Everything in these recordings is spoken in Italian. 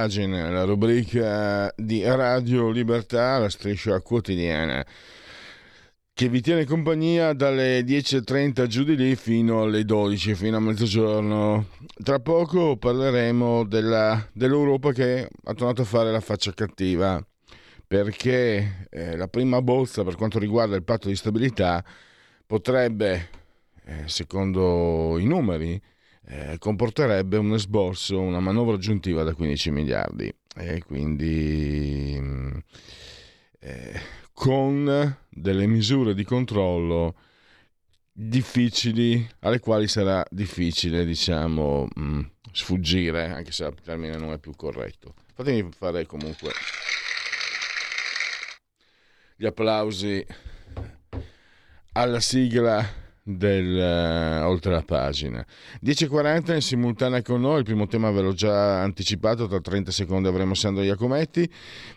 Pagina, la rubrica di Radio Libertà, la striscia quotidiana, che vi tiene compagnia dalle 10.30 giù di lì fino alle 12, fino a mezzogiorno. Tra poco parleremo della, dell'Europa che ha tornato a fare la faccia cattiva, perché eh, la prima bozza per quanto riguarda il patto di stabilità potrebbe, eh, secondo i numeri, eh, comporterebbe un esborso, una manovra aggiuntiva da 15 miliardi. E quindi mm, eh, con delle misure di controllo difficili alle quali sarà difficile diciamo mh, mm, sfuggire anche se il termine non è più corretto. Fatemi fare comunque gli applausi alla sigla del uh, oltre la pagina. 10.40 in simultanea con noi il primo tema ve l'ho già anticipato tra 30 secondi avremo Sandro Iacometti.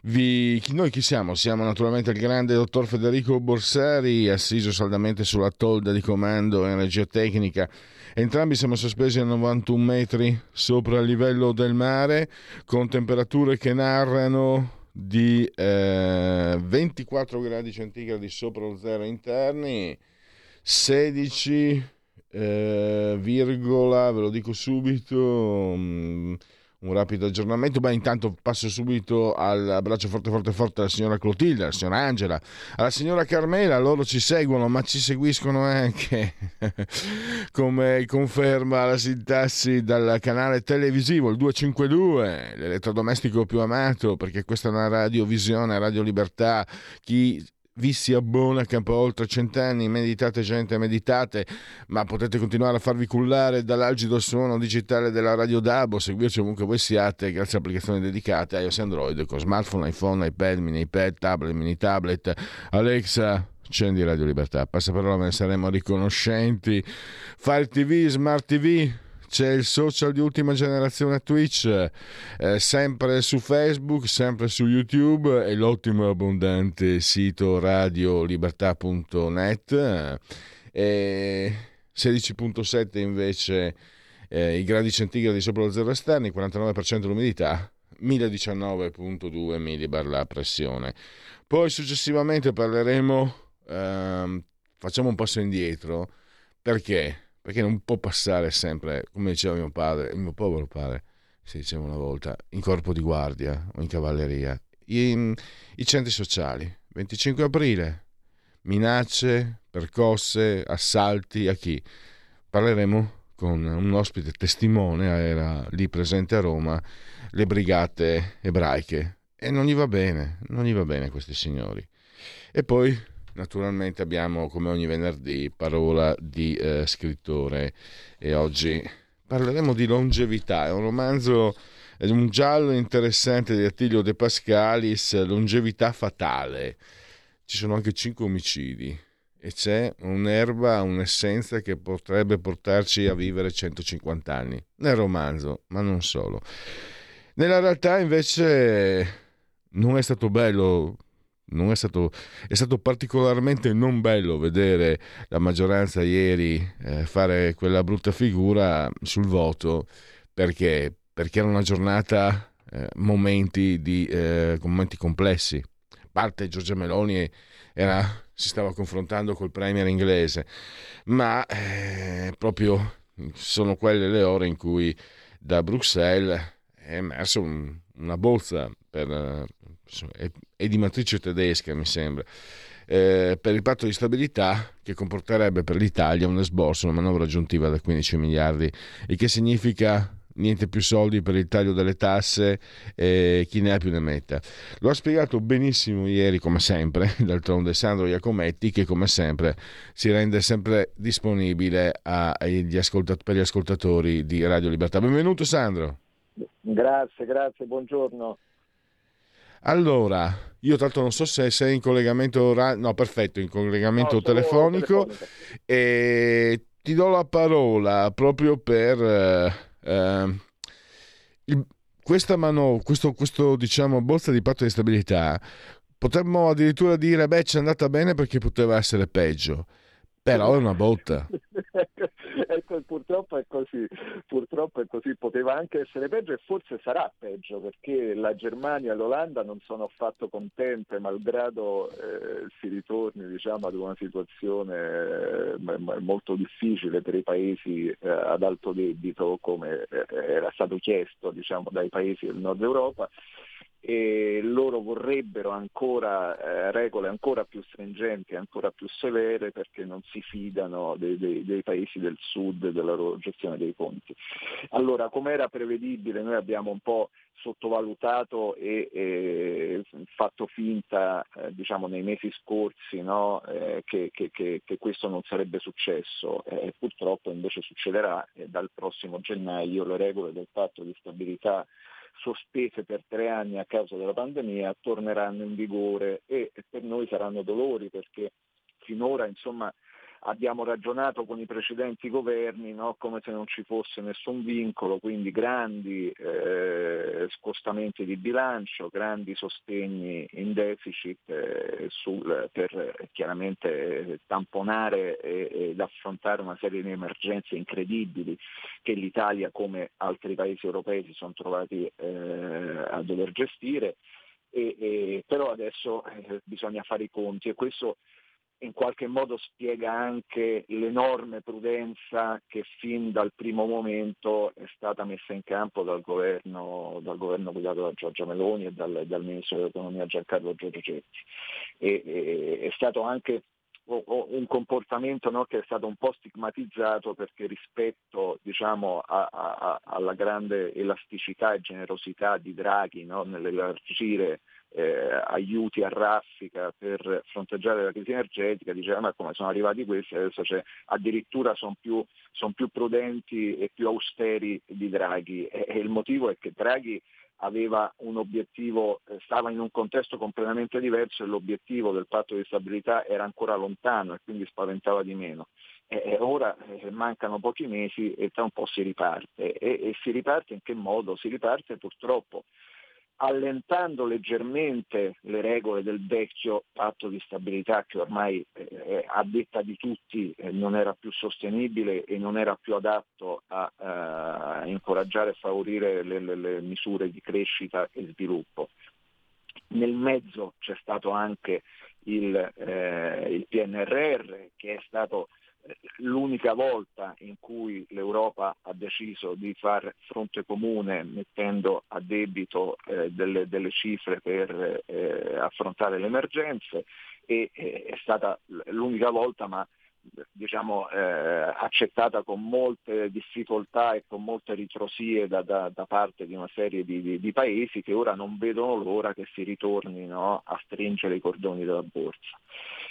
Vi, chi, noi chi siamo? siamo naturalmente il grande dottor Federico Borsari assiso saldamente sulla tolda di comando energia tecnica. Entrambi siamo sospesi a 91 metri sopra il livello del mare, con temperature che narrano di eh, 24 gradi centigradi sopra lo zero interni, 16, eh, virgola, ve lo dico subito, um, un rapido aggiornamento. Beh, intanto passo subito all'abbraccio forte forte forte alla signora Clotilde, alla signora Angela, alla signora Carmela, loro ci seguono, ma ci seguiscono anche, come conferma la sintassi dal canale televisivo, il 252, l'elettrodomestico più amato, perché questa è una radiovisione, Radio Libertà, chi vi si abbona campo oltre cent'anni, meditate gente, meditate, ma potete continuare a farvi cullare dall'algido suono digitale della Radio Dabo, seguirci ovunque voi siate grazie a applicazioni dedicate a iOS Android con smartphone, iPhone, iPad, mini iPad, tablet, mini tablet, Alexa, accendi Radio Libertà, passa parola, ve ne saremo riconoscenti, Fire TV, Smart TV, c'è il social di ultima generazione Twitch, eh, sempre su Facebook, sempre su YouTube e l'ottimo e abbondante sito radiolibertà.net. Eh, 16.7 invece eh, i gradi centigradi sopra lo zero esterni, 49% l'umidità, 1019.2 millibar la pressione. Poi successivamente parleremo, ehm, facciamo un passo indietro, perché? Perché non può passare sempre, come diceva mio padre, il mio povero padre, si diceva una volta, in corpo di guardia o in cavalleria. I, i centri sociali, 25 aprile, minacce, percosse, assalti, a chi? Parleremo con un ospite testimone, era lì presente a Roma, le brigate ebraiche. E non gli va bene, non gli va bene a questi signori. E poi Naturalmente abbiamo come ogni venerdì parola di eh, scrittore e oggi parleremo di longevità. È un romanzo, è un giallo interessante di Attilio De Pascalis, Longevità fatale. Ci sono anche cinque omicidi e c'è un'erba, un'essenza che potrebbe portarci a vivere 150 anni nel romanzo, ma non solo. Nella realtà invece non è stato bello è stato, è stato particolarmente non bello vedere la maggioranza ieri eh, fare quella brutta figura sul voto perché, perché era una giornata, eh, momenti, di, eh, momenti complessi. A parte Giorgia Meloni era, si stava confrontando col premier inglese, ma eh, proprio sono quelle le ore in cui da Bruxelles è emerso un, una bozza per, è di matrice tedesca mi sembra, eh, per il patto di stabilità che comporterebbe per l'Italia un esborso, una manovra aggiuntiva da 15 miliardi, il che significa niente più soldi per il taglio delle tasse, eh, chi ne ha più ne metta. Lo ha spiegato benissimo ieri, come sempre, d'altronde Sandro Iacometti, che come sempre si rende sempre disponibile agli ascoltat- per gli ascoltatori di Radio Libertà. Benvenuto Sandro. Grazie, grazie, buongiorno. Allora, io tanto non so se sei in collegamento, no perfetto, in collegamento no, telefonico e ti do la parola proprio per eh, eh, il, questa mano, questo, questo diciamo bozza di patto di stabilità. Potremmo addirittura dire, beh, ci è andata bene perché poteva essere peggio. Però è una botta. purtroppo è così, purtroppo è così, poteva anche essere peggio e forse sarà peggio perché la Germania e l'Olanda non sono affatto contente, malgrado eh, si ritorni diciamo, ad una situazione eh, molto difficile per i paesi eh, ad alto debito come eh, era stato chiesto diciamo, dai paesi del nord Europa e loro vorrebbero ancora eh, regole ancora più stringenti, ancora più severe perché non si fidano dei, dei, dei paesi del sud della loro gestione dei conti. Allora, come era prevedibile, noi abbiamo un po' sottovalutato e, e fatto finta eh, diciamo, nei mesi scorsi no, eh, che, che, che, che, questo non sarebbe successo e purtroppo invece succederà dal prossimo gennaio le regole del patto di stabilità sospese per tre anni a causa della pandemia torneranno in vigore e per noi saranno dolori perché finora insomma abbiamo ragionato con i precedenti governi no? come se non ci fosse nessun vincolo, quindi grandi eh, scostamenti di bilancio, grandi sostegni in deficit eh, sul, per chiaramente tamponare ed affrontare una serie di emergenze incredibili che l'Italia come altri paesi europei si sono trovati eh, a dover gestire. E, e, però adesso eh, bisogna fare i conti e questo in qualche modo spiega anche l'enorme prudenza che fin dal primo momento è stata messa in campo dal governo, dal governo guidato da Giorgia Meloni e dal, dal ministro dell'economia Giancarlo Giorgetti. E, e, è stato anche un comportamento no, che è stato un po' stigmatizzato perché rispetto diciamo, a, a, alla grande elasticità e generosità di Draghi no, nell'elargire eh, aiuti a raffica per fronteggiare la crisi energetica, diceva ma come sono arrivati questi, adesso addirittura sono più, son più, prudenti e più austeri di Draghi e, e il motivo è che Draghi aveva un obiettivo, eh, stava in un contesto completamente diverso e l'obiettivo del patto di stabilità era ancora lontano e quindi spaventava di meno. E ora eh, mancano pochi mesi e tra un po' si riparte. E, e si riparte in che modo? Si riparte purtroppo allentando leggermente le regole del vecchio patto di stabilità che ormai eh, a detta di tutti eh, non era più sostenibile e non era più adatto a, a incoraggiare e favorire le, le, le misure di crescita e sviluppo. Nel mezzo c'è stato anche il, eh, il PNRR che è stato l'unica volta in cui l'Europa ha deciso di far fronte comune mettendo a debito eh, delle, delle, cifre per eh, affrontare le emergenze e eh, è stata l'unica volta ma diciamo, eh, accettata con molte difficoltà e con molte ritrosie da, da, da parte di una serie di, di, di, paesi che ora non vedono l'ora che si ritornino a stringere i cordoni della borsa.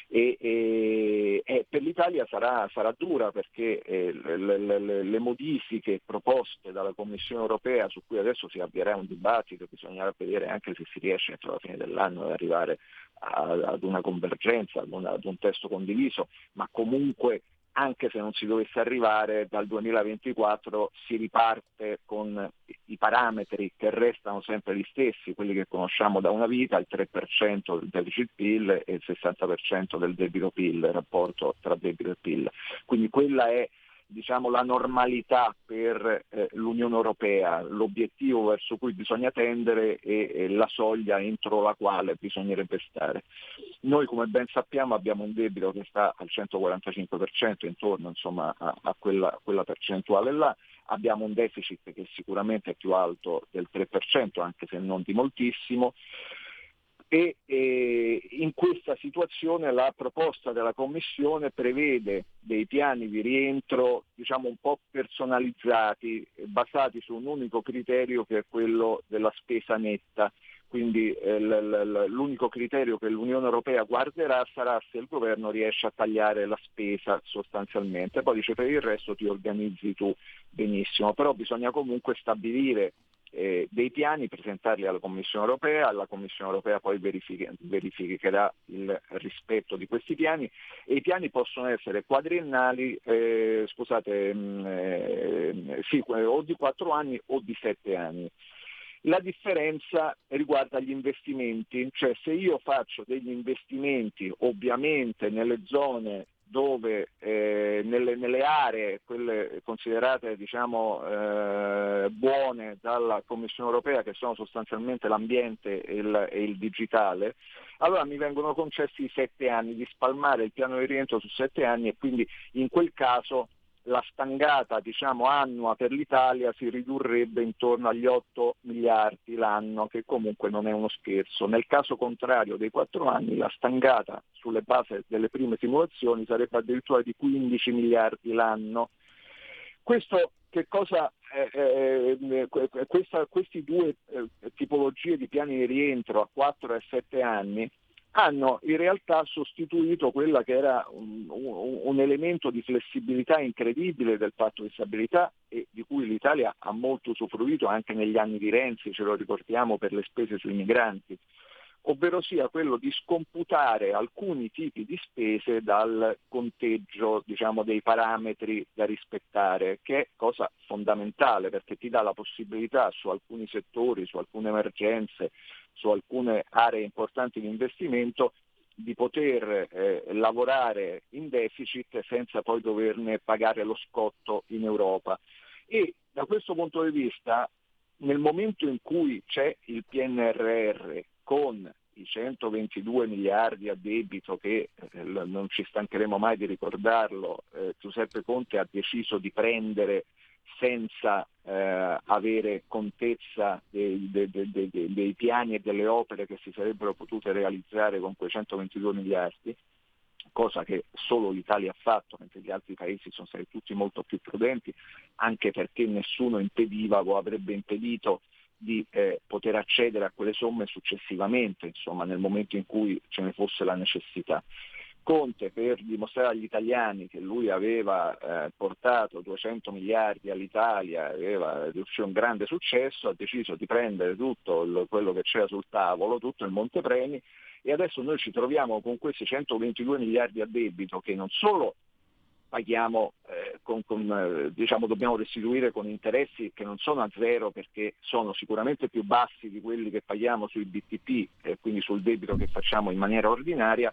E, e, e per l'Italia sarà, sarà dura perché eh, le, le, le, modifiche proposte dalla Commissione europea su cui adesso si avvierà un dibattito, bisognerà vedere anche se si riesce entro la fine dell'anno ad arrivare ad una convergenza, ad, una, ad un testo condiviso, ma comunque anche se non si dovesse arrivare, dal 2024 si riparte con i parametri che restano sempre gli stessi, quelli che conosciamo da una vita, il 3% del deficit PIL e il 60% del debito PIL, il rapporto tra debito e PIL. Quindi quella è diciamo, la normalità per eh, l'Unione Europea, l'obiettivo verso cui bisogna tendere e, e, la soglia entro la quale bisognerebbe stare. Noi come ben sappiamo abbiamo un debito che sta al 145%, intorno insomma, a, a quella, quella percentuale là, abbiamo un deficit che sicuramente è più alto del 3%, anche se non di moltissimo, e, e, in questa situazione la proposta della Commissione prevede dei piani di rientro diciamo un po' personalizzati, basati su un unico criterio che è quello della spesa netta. Quindi eh, l'unico criterio che l'Unione Europea guarderà sarà se il governo riesce a tagliare la spesa sostanzialmente. Poi dice per il resto ti organizzi tu benissimo, però bisogna comunque stabilire eh, dei piani, presentarli alla Commissione europea, la Commissione europea poi verificherà il rispetto di questi piani e i piani possono essere quadriennali, eh, scusate, mh, mm, eh, sì, o di 4 anni o di 7 anni. La differenza riguarda gli investimenti, cioè se io faccio degli investimenti ovviamente nelle zone dove eh, nelle, nelle, aree, quelle considerate diciamo, eh, buone dalla Commissione europea, che sono sostanzialmente l'ambiente e il, e il, digitale, allora mi vengono concessi sette anni di spalmare il piano di rientro su sette anni e quindi in quel caso la stangata diciamo, annua per l'Italia si ridurrebbe intorno agli 8 miliardi l'anno, che comunque non è uno scherzo. Nel caso contrario dei 4 anni la stangata sulle basi delle prime simulazioni sarebbe addirittura di 15 miliardi l'anno. Questo cosa, eh, eh, questa, queste due eh, tipologie di piani di rientro a 4 e 7 anni hanno in realtà sostituito quella che era un, un, un, elemento di flessibilità incredibile del patto di stabilità e di cui l'Italia ha molto usufruito anche negli anni di Renzi, ce lo ricordiamo per le spese sui migranti, ovvero sia quello di scomputare alcuni tipi di spese dal conteggio diciamo, dei parametri da rispettare, che è cosa fondamentale perché ti dà la possibilità su alcuni settori, su alcune emergenze, su alcune aree importanti di investimento di poter eh, lavorare in deficit senza poi doverne pagare lo scotto in Europa. E da questo punto di vista, nel momento in cui c'è il PNRR con i 122 miliardi a debito che eh, non ci stancheremo mai di ricordarlo, eh, Giuseppe Conte ha deciso di prendere senza eh, avere contezza dei, dei, dei, dei, piani e delle opere che si sarebbero potute realizzare con quei 122 miliardi, cosa che solo l'Italia ha fatto, mentre gli altri paesi sono stati tutti molto più prudenti, anche perché nessuno impediva o avrebbe impedito di eh, poter accedere a quelle somme successivamente, insomma, nel momento in cui ce ne fosse la necessità. Conte per dimostrare agli italiani che lui aveva eh, portato 200 miliardi all'Italia, aveva riuscito un grande successo, ha deciso di prendere tutto quello che c'era sul tavolo, tutto il montepremi e adesso noi ci troviamo con questi 122 miliardi a debito che non solo paghiamo, eh, con, con, eh, diciamo, dobbiamo restituire con interessi che non sono a zero perché sono sicuramente più bassi di quelli che paghiamo sui BTP, eh, quindi sul debito che facciamo in maniera ordinaria,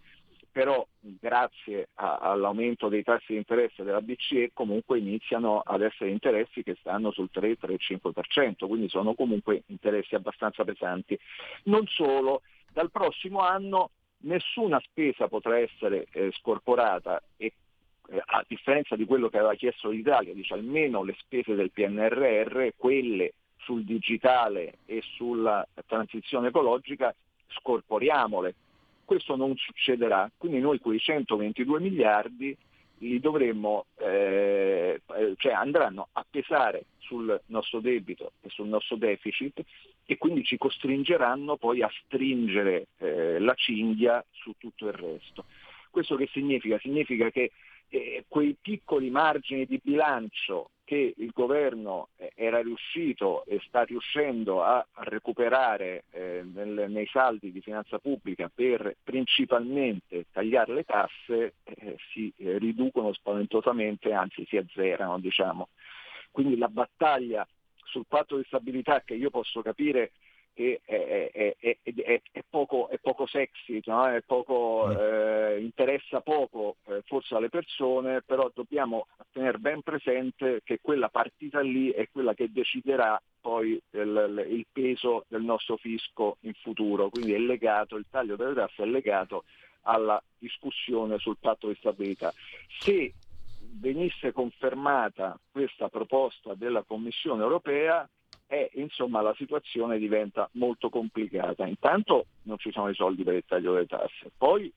però grazie a, all'aumento dei tassi di interesse della BCE comunque iniziano ad essere interessi che stanno sul 3-3-5%, quindi sono comunque interessi abbastanza pesanti. Non solo, dal prossimo anno nessuna spesa potrà essere eh, scorporata e eh, a differenza di quello che aveva chiesto l'Italia, dice almeno le spese del PNRR, quelle sul digitale e sulla transizione ecologica, scorporiamole. Questo non succederà, quindi noi quei 122 miliardi li dovremmo, eh, cioè andranno a pesare sul nostro debito e sul nostro deficit e quindi ci costringeranno poi a stringere eh, la cinghia su tutto il resto. Questo che significa? Significa che eh, quei piccoli margini di bilancio che il governo eh, era riuscito e sta riuscendo a recuperare eh, nel, nei saldi di finanza pubblica per principalmente tagliare le tasse eh, si eh, riducono spaventosamente, anzi si azzerano. Diciamo. Quindi la battaglia sul patto di stabilità che io posso capire che è, è, è, è poco, poco, sexy, no? poco, mm. eh, interessa poco eh, forse alle persone, però dobbiamo tenere ben presente che quella partita lì è quella che deciderà poi il, il peso del nostro fisco in futuro, quindi è legato, il taglio delle tasse è legato alla discussione sul patto di stabilità. Se venisse confermata questa proposta della Commissione europea, e insomma la situazione diventa molto complicata. Intanto non ci sono i soldi per il taglio delle tasse, poi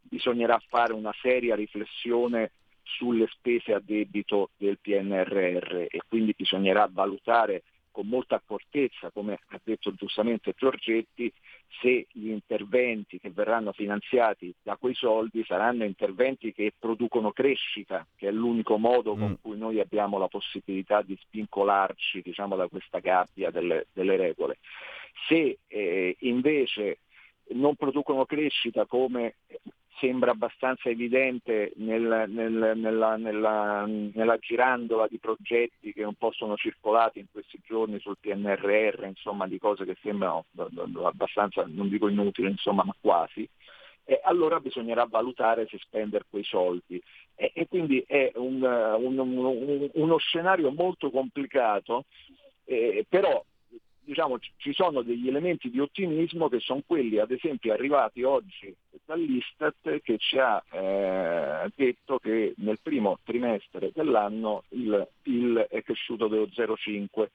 bisognerà fare una seria riflessione sulle spese a debito del PNRR e quindi bisognerà valutare con molta accortezza, come ha detto giustamente Giorgetti, se gli interventi che verranno finanziati da quei soldi saranno interventi che producono crescita, che è l'unico modo con mm. cui noi abbiamo la possibilità di spincolarci diciamo, da questa gabbia delle, delle regole. Se eh, invece non producono crescita come sembra abbastanza evidente nel, nel, nella, nella, nella, girandola di progetti che un po' sono circolati in questi giorni sul PNRR, insomma di cose che sembrano abbastanza, non dico inutili, insomma, ma quasi, e allora bisognerà valutare se spendere quei soldi. E, e quindi è un, un, un, uno scenario molto complicato, eh, però diciamo, ci sono degli elementi di ottimismo che sono quelli ad esempio arrivati oggi dall'Istat che ci ha eh, detto che nel primo trimestre dell'anno il PIL è cresciuto dello 0,5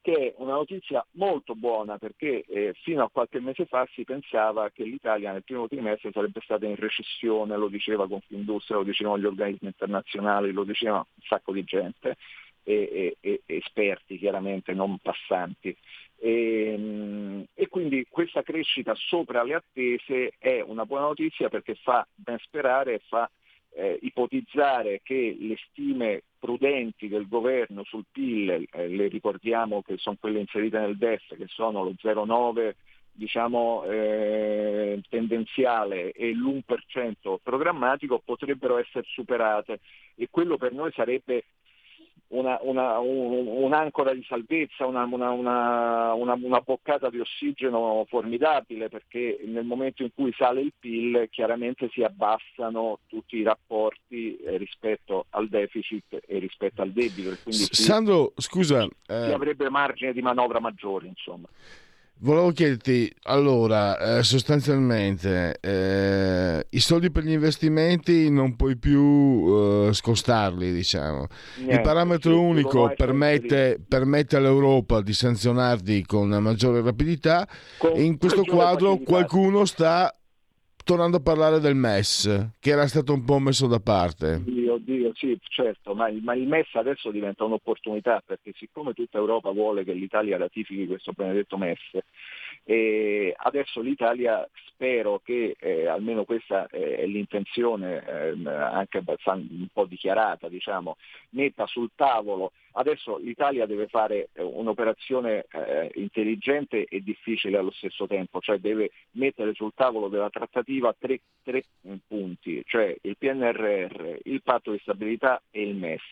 che è una notizia molto buona perché eh, fino a qualche mese fa si pensava che l'Italia nel primo trimestre sarebbe stata in recessione, lo diceva Confindustria, lo dicevano gli organismi internazionali, lo diceva un sacco di gente, e, e, e esperti chiaramente, non passanti. E, ehm, e, quindi questa crescita sopra le attese è una buona notizia perché fa ben sperare fa eh, ipotizzare che le stime prudenti del governo sul PIL, eh, le ricordiamo che sono quelle inserite nel DEF, che sono lo 0,9 diciamo, eh, tendenziale e l'1% programmatico, potrebbero essere superate. E quello per noi sarebbe una, una, un, un'ancora di salvezza, una, una, boccata di ossigeno formidabile perché nel momento in cui sale il PIL chiaramente si abbassano tutti i rapporti eh, rispetto al deficit e rispetto al debito. quindi Sandro, scusa, si eh... avrebbe margine di manovra maggiore. Insomma. Volevo chiederti, allora, eh, sostanzialmente, eh, i soldi per gli investimenti non puoi più eh, scostarli, diciamo. Niente, Il parametro unico permette, permette, all'Europa di sanzionarti con maggiore rapidità con e in questo quadro qualcuno sta tornando a parlare del MES, che era stato un po' messo da parte. Dio, Dio, sì, certo, ma, ma, il MES adesso diventa un'opportunità perché siccome tutta Europa vuole che l'Italia ratifichi questo benedetto MES, adesso l'Italia spero che, eh, almeno questa è l'intenzione eh, anche un po' dichiarata, diciamo, metta sul tavolo. Adesso l'Italia deve fare eh, un'operazione eh, intelligente e difficile allo stesso tempo, cioè deve mettere sul tavolo della trattativa tre, tre punti, cioè il PNRR, il patto di stabilità e il MES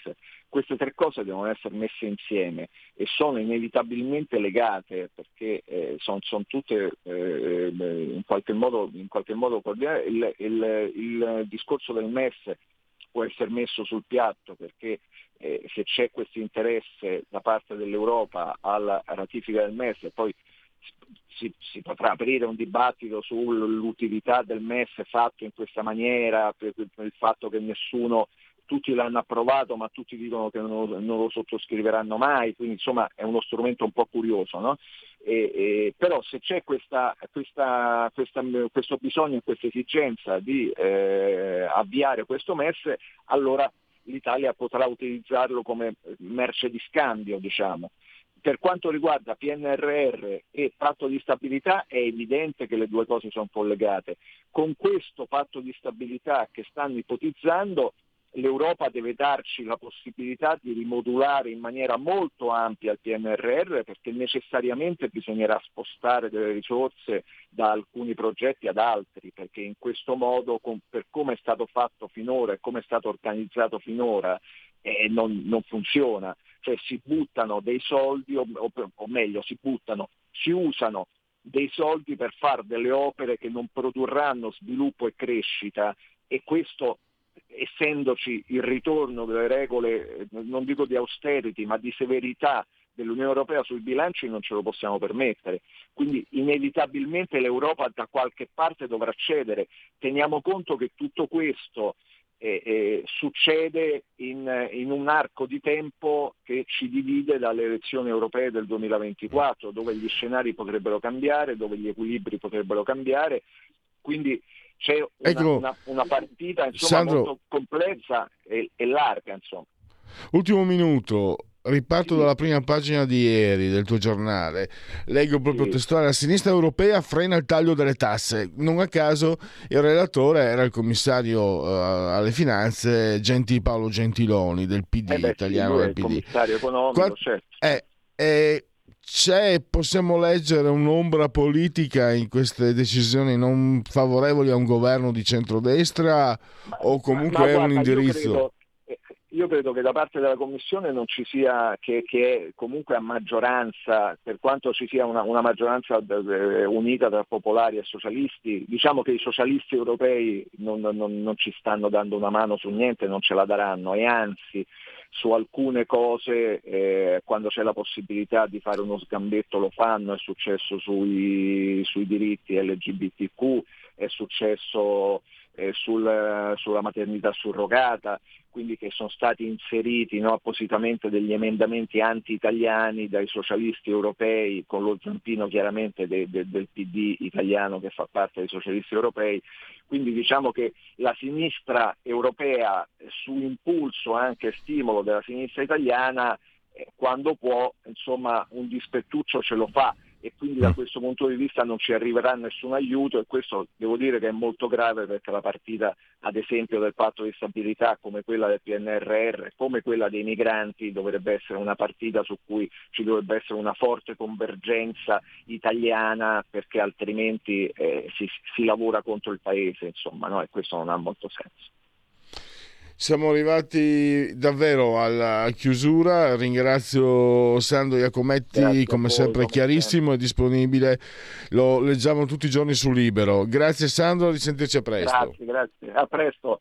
queste tre cose devono essere messe insieme e sono inevitabilmente legate perché eh, sono son tutte eh, in qualche modo, in qualche modo il, il, il, discorso del MES può essere messo sul piatto perché eh, se c'è questo interesse da parte dell'Europa alla ratifica del MES e poi si, si, potrà aprire un dibattito sull'utilità del MES fatto in questa maniera, per, per il fatto che nessuno tutti l'hanno approvato ma tutti dicono che non lo, non lo sottoscriveranno mai, quindi insomma è uno strumento un po' curioso. No? E, e, però se c'è questa, questa, questa, questo bisogno e questa esigenza di eh, avviare questo MES, allora l'Italia potrà utilizzarlo come merce di scambio. Diciamo. Per quanto riguarda PNRR e patto di stabilità è evidente che le due cose sono collegate. Con questo patto di stabilità che stanno ipotizzando l'Europa deve darci la possibilità di rimodulare in maniera molto ampia il PNRR perché necessariamente bisognerà spostare delle risorse da alcuni progetti ad altri, perché in questo modo, per come è stato fatto finora e come è stato organizzato finora, eh, non, non, funziona. Cioè si buttano dei soldi, o, o, o meglio, si buttano, si usano dei soldi per fare delle opere che non produrranno sviluppo e crescita e questo essendoci il ritorno delle regole, eh, non dico di austerity, ma di severità dell'Unione Europea sui bilanci non ce lo possiamo permettere. Quindi inevitabilmente l'Europa da qualche parte dovrà cedere. Teniamo conto che tutto questo e, e succede in, in, un arco di tempo che ci divide dalle elezioni europee del 2024, dove gli scenari potrebbero cambiare, dove gli equilibri potrebbero cambiare, quindi c'è una, ecco, una, una partita insomma, Sandro, molto complessa e, e larga. Insomma. Ultimo minuto, Riparto dalla prima pagina di ieri del tuo giornale. Leggo proprio testuale: La sinistra europea frena il taglio delle tasse. Non a caso il relatore era il commissario uh, alle finanze Genti, Paolo Gentiloni del PD eh beh, italiano. Del PD. commissario economico, Qua... certo. Eh, eh, c'è, possiamo leggere un'ombra politica in queste decisioni non favorevoli a un governo di centrodestra ma, o comunque ma, ma, è un indirizzo? io credo che da parte della Commissione non ci sia, che, che comunque a maggioranza, per quanto ci sia una, una, maggioranza eh, unita tra popolari e socialisti, diciamo che i socialisti europei non, non, non, ci stanno dando una mano su niente, non ce la daranno e anzi su alcune cose eh, quando c'è la possibilità di fare uno sgambetto lo fanno, è successo sui, sui diritti LGBTQ, è successo eh, sul, sulla maternità surrogata, quindi che sono stati inseriti no, appositamente degli emendamenti anti-italiani dai socialisti europei, con lo zampino chiaramente de, de, del PD italiano che fa parte dei socialisti europei. Quindi diciamo che la sinistra europea, su impulso anche stimolo della sinistra italiana, eh, quando può, insomma, un dispettuccio ce lo fa e quindi da mm. questo punto di vista non ci arriverà nessun aiuto e questo devo dire che è molto grave perché la partita ad esempio del patto di stabilità come quella del PNRR, come quella dei migranti dovrebbe essere una partita su cui ci dovrebbe essere una forte convergenza italiana perché altrimenti eh, si, si, lavora contro il paese insomma no? e questo non ha molto senso. Siamo arrivati davvero alla chiusura. Ringrazio Sandro Iacometti, Grazie come sempre chiarissimo e disponibile. Lo leggiamo tutti i giorni su Libero. Grazie Sandro, risentirci a presto. Grazie, grazie. A presto.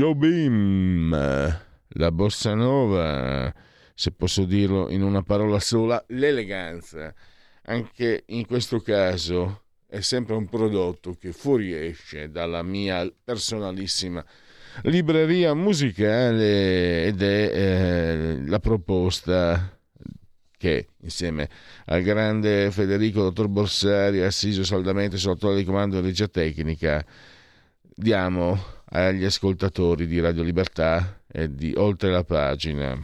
Jobim, la bossa nova, se posso dirlo in una parola sola, l'eleganza. Anche in questo caso è sempre un prodotto che fuoriesce dalla mia personalissima libreria musicale ed è eh, la proposta che insieme al grande Federico Dottor Borsari, assiso saldamente sotto il comando di regia tecnica, diamo agli ascoltatori di Radio Libertà e di Oltre la pagina.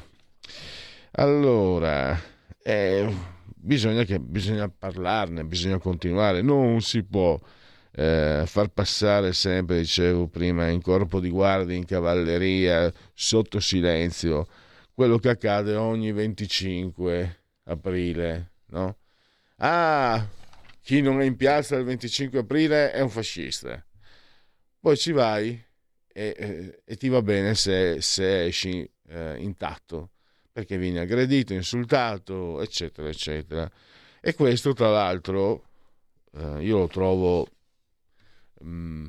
Allora, eh, bisogna, che, bisogna parlarne, bisogna continuare, non si può eh, far passare sempre, dicevo prima, in corpo di guardia, in cavalleria, sotto silenzio, quello che accade ogni 25 aprile, no? Ah, chi non è in piazza il 25 aprile è un fascista. Poi ci vai e, e, ti va bene se, se esci eh, intatto perché vieni aggredito, insultato, eccetera, eccetera. E questo, tra l'altro, eh, io lo trovo mh, mm,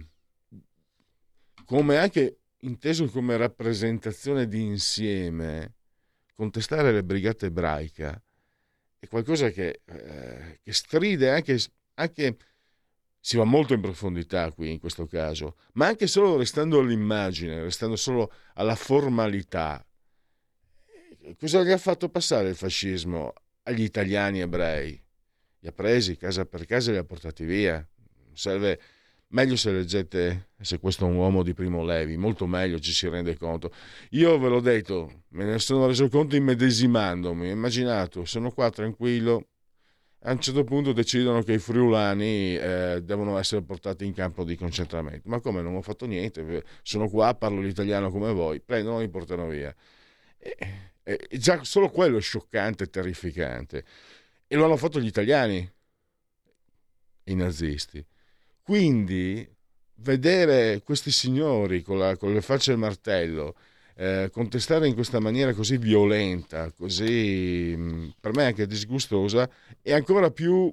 come anche inteso come rappresentazione di insieme, contestare le brigate ebraiche è qualcosa che, eh, che stride anche, anche si va molto in profondità qui in questo caso, ma anche solo restando all'immagine, restando solo alla formalità. Cosa gli ha fatto passare il fascismo agli italiani ebrei? Li ha presi casa per casa e li ha portati via. Serve meglio se leggete se questo è un uomo di primo levi, molto meglio ci si rende conto. Io ve l'ho detto, me ne sono reso conto immedesimandomi, immaginato, sono qua tranquillo, a un certo punto decidono che i friulani eh, devono essere portati in campo di concentramento. Ma come non ho fatto niente, sono qua, parlo l'italiano come voi, prendono e mi portano via. E, e, già solo quello è scioccante e terrificante. E lo hanno fatto gli italiani, i nazisti. Quindi vedere questi signori con, la, con le facce al martello eh, contestare in questa maniera così violenta, così mm, per me anche disgustosa, è ancora più,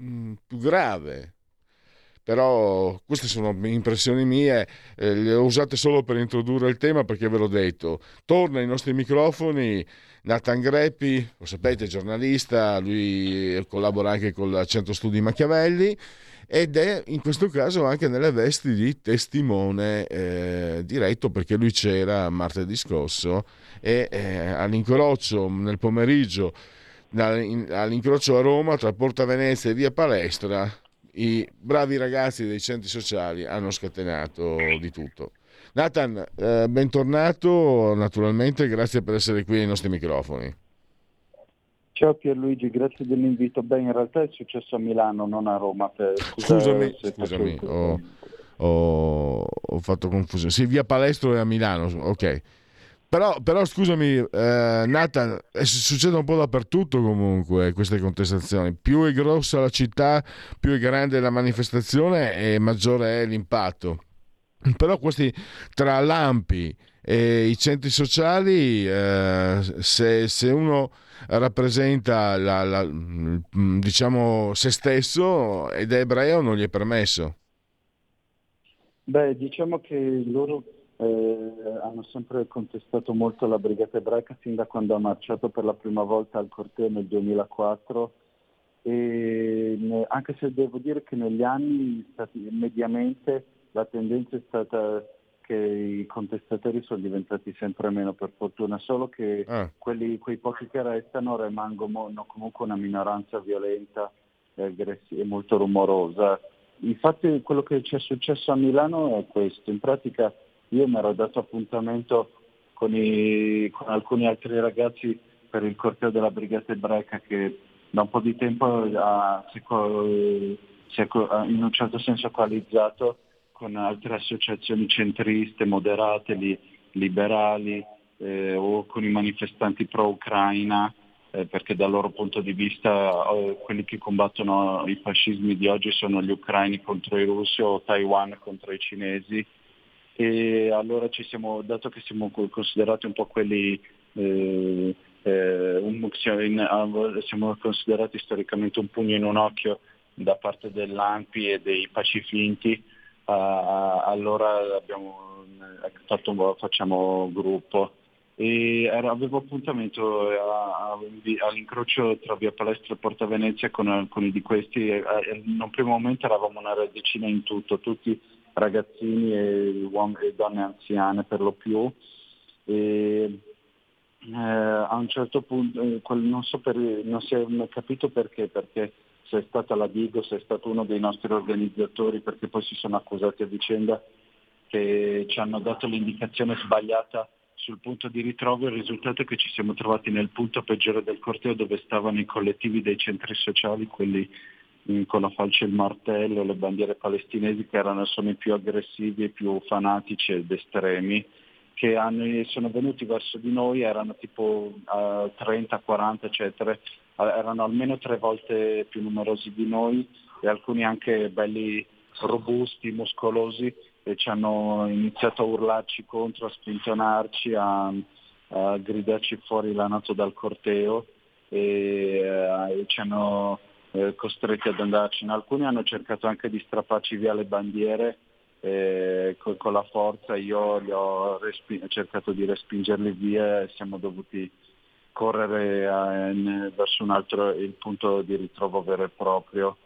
mm, più grave. Però queste sono impressioni mie, eh, le ho usate solo per introdurre il tema perché ve l'ho detto. Torna ai nostri microfoni Nathan Greppi, lo sapete, giornalista, lui collabora anche con il Centro Studi Machiavelli ed è in questo caso anche nelle vesti di testimone eh, diretto perché lui c'era martedì scorso e eh, all'incrocio nel pomeriggio all'incrocio a Roma tra Porta Venezia e Via Palestra i bravi ragazzi dei centri sociali hanno scatenato di tutto. Nathan, eh, bentornato naturalmente, grazie per essere qui ai nostri microfoni. Ciao Pierluigi, grazie dell'invito. Beh, in realtà è successo a Milano, non a Roma. Per... scusami, scusami ho, ho, ho, fatto confusione. Sì, via Palestro è a Milano, ok. Però, però scusami, eh, Nathan, succede un po' dappertutto comunque queste contestazioni. Più è grossa la città, più è grande la manifestazione e maggiore è l'impatto. Però questi tra l'AMPI e i centri sociali, eh, se, se uno rappresenta la, la, mm, diciamo se stesso ed è ebreo non gli è permesso. Beh, diciamo che loro eh, hanno sempre contestato molto la brigata ebraica sin da quando ha marciato per la prima volta al corteo nel 2004 e anche se devo dire che negli anni mediamente la tendenza è stata che i contestatori sono diventati sempre meno per fortuna, solo che ah. quelli, quei pochi che restano rimangono comunque una minoranza violenta e, e molto rumorosa. Infatti quello che ci è successo a Milano è questo, in pratica io mi ero dato appuntamento con, i, con alcuni altri ragazzi per il corteo della Brigata Ebraica che da un po' di tempo ha, si, si è in un certo senso coalizzato con altre associazioni centriste, moderate, li, liberali eh, o con i manifestanti pro-Ucraina, eh, perché dal loro punto di vista eh, quelli che combattono i fascismi di oggi sono gli ucraini contro i russi o Taiwan contro i cinesi. E allora ci siamo, dato che siamo considerati un po' quelli eh, eh, un, siamo considerati storicamente un pugno in un occhio da parte dell'AMPI e dei pacifinti, allora abbiamo fatto, facciamo gruppo. E avevo appuntamento a, a, all'incrocio tra Via Palestra e Porta Venezia con alcuni di questi e, in un primo momento eravamo una decina in tutto, tutti ragazzini e, uomini, e donne anziane per lo più. E, eh, a un certo punto, eh, non, so per, non si è capito perché, perché sei stata la Digo, sei stato uno dei nostri organizzatori perché poi si sono accusati a vicenda che ci hanno dato l'indicazione sbagliata sul punto di ritrovo. Il risultato è che ci siamo trovati nel punto peggiore del corteo dove stavano i collettivi dei centri sociali, quelli con la falce e il martello, le bandiere palestinesi che erano, sono i più aggressivi e più fanatici ed estremi, che hanno, sono venuti verso di noi, erano tipo uh, 30, 40 eccetera, erano almeno tre volte più numerosi di noi e alcuni anche belli robusti, muscolosi e ci hanno iniziato a urlarci contro, a spintonarci, a, a gridarci fuori la nato dal corteo e, eh, e ci hanno eh, costretti ad andarcene. Alcuni hanno cercato anche di strapparci via le bandiere eh, con, con, la forza, io li ho respi- cercato di respingerli via e siamo dovuti correre a, in, verso un altro il punto di ritrovo vero e proprio.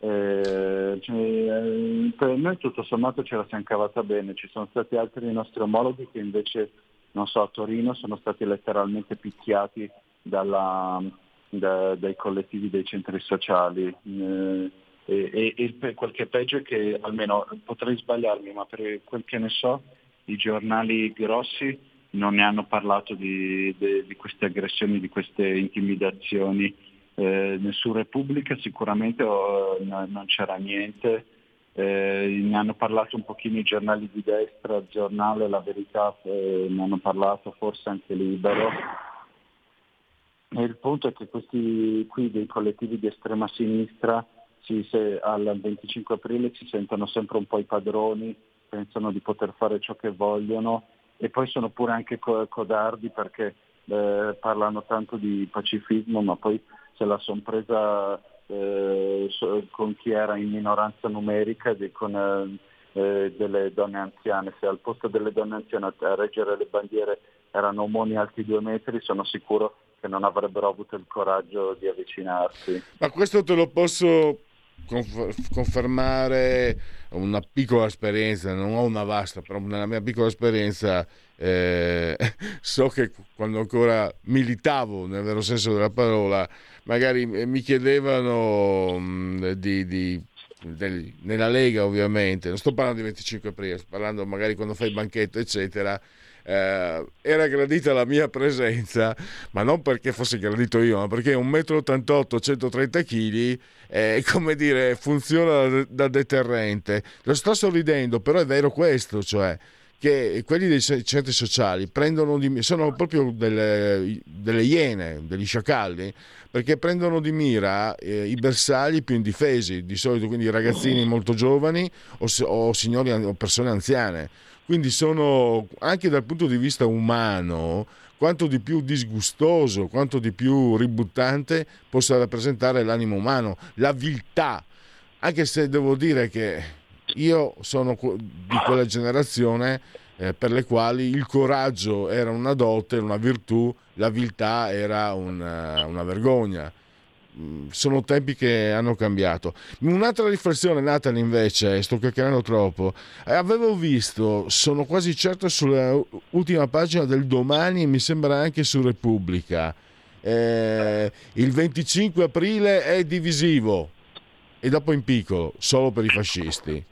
Eh, cioè, per noi tutto sommato ce la siamo cavata bene, ci sono stati altri nostri omologhi che invece, non so, a Torino sono stati letteralmente picchiati dalla, da, dai collettivi dei centri sociali. Eh, e, e, e, quel che è peggio è che, almeno potrei sbagliarmi, ma per quel che ne so, i giornali grossi non ne hanno parlato di, di, di queste aggressioni, di queste intimidazioni. Eh, su Repubblica sicuramente oh, no, non c'era niente, eh, ne hanno parlato un pochino i giornali di destra, il giornale La Verità eh, ne hanno parlato, forse anche Libero. E il punto è che questi qui dei collettivi di estrema sinistra si, se, al 25 aprile si sentono sempre un po' i padroni, pensano di poter fare ciò che vogliono e poi sono pure anche codardi perché eh, parlano tanto di pacifismo ma poi se la sono presa eh, con chi era in minoranza numerica e con eh, delle donne anziane. Se al posto delle donne anziane a reggere le bandiere erano omoni alti due metri, sono sicuro che non avrebbero avuto il coraggio di avvicinarsi. Ma questo te lo posso confermare una piccola esperienza, non ho una vasta, però nella mia piccola esperienza eh, so che quando ancora militavo nel vero senso della parola, magari mi chiedevano mh, di, di del, nella Lega ovviamente, non sto parlando di 25 aprile, sto parlando magari quando fai il banchetto eccetera, eh, era gradita la mia presenza, ma non perché fosse gradito io, ma perché 1,88 m, 130 kg, eh, come dire, funziona da, da deterrente. Lo sto sorridendo, però è vero questo, cioè che quelli dei centri sociali prendono di, sono proprio delle, delle iene, degli sciacalli, perché prendono di mira eh, i bersagli più indifesi, di solito quindi ragazzini molto giovani o, o signori o persone anziane quindi sono anche dal punto di vista umano quanto di più disgustoso, quanto di più ributtante possa rappresentare l'animo umano, la viltà. Anche se devo dire che io sono di quella generazione eh, per le quali il coraggio era una dote, una virtù, la viltà era una, una vergogna. Mm, sono tempi che hanno cambiato. Un'altra riflessione, Nathan, invece, sto chiacchierando troppo. Eh, avevo visto, sono quasi certo sull'ultima pagina del domani, mi sembra anche su Repubblica. Eh, il 25 aprile è divisivo e dopo in piccolo, solo per i fascisti.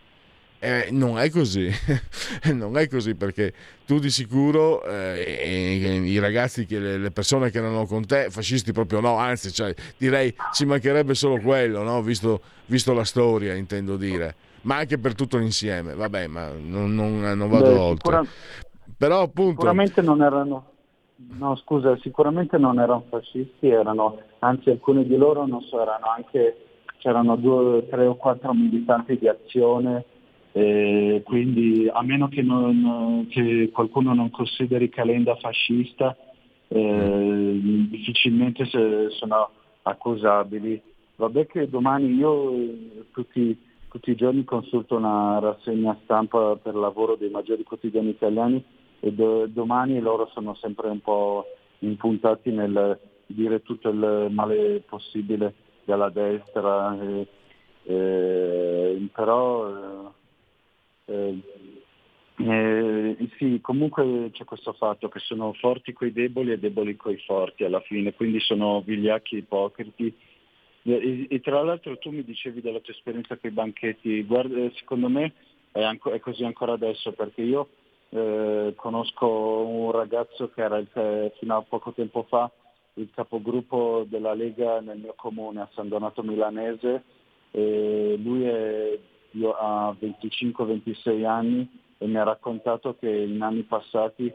Eh, non è così, non è così perché tu di sicuro eh, i ragazzi, che, le, persone che erano con te, fascisti proprio no, anzi cioè, direi ci mancherebbe solo quello, no? visto, visto, la storia intendo dire, ma anche per tutto l'insieme, vabbè ma non, non, non vado Beh, oltre. Sicura... Però appunto... Sicuramente non erano... No, scusa, sicuramente non erano fascisti, erano, anzi alcuni di loro non so, erano anche, c'erano due, tre o quattro militanti di azione eh, quindi a meno che, non, che, qualcuno non consideri Calenda fascista, eh, difficilmente sono accusabili. Vabbè che domani io tutti, tutti, i giorni consulto una rassegna stampa per lavoro dei maggiori quotidiani italiani e do, domani loro sono sempre un po' impuntati nel dire tutto il male possibile della destra, eh, eh però eh, eh, sì, comunque c'è questo fatto che sono forti coi deboli e deboli coi forti alla fine, quindi sono vigliacchi ipocriti. E, e, tra l'altro tu mi dicevi della tua esperienza con i banchetti, guarda, eh, secondo me è, anco, è, così ancora adesso perché io eh, conosco un ragazzo che era il, fino a poco tempo fa il capogruppo della Lega nel mio comune a San Donato Milanese e lui è io ho 25-26 anni e mi ha raccontato che in anni passati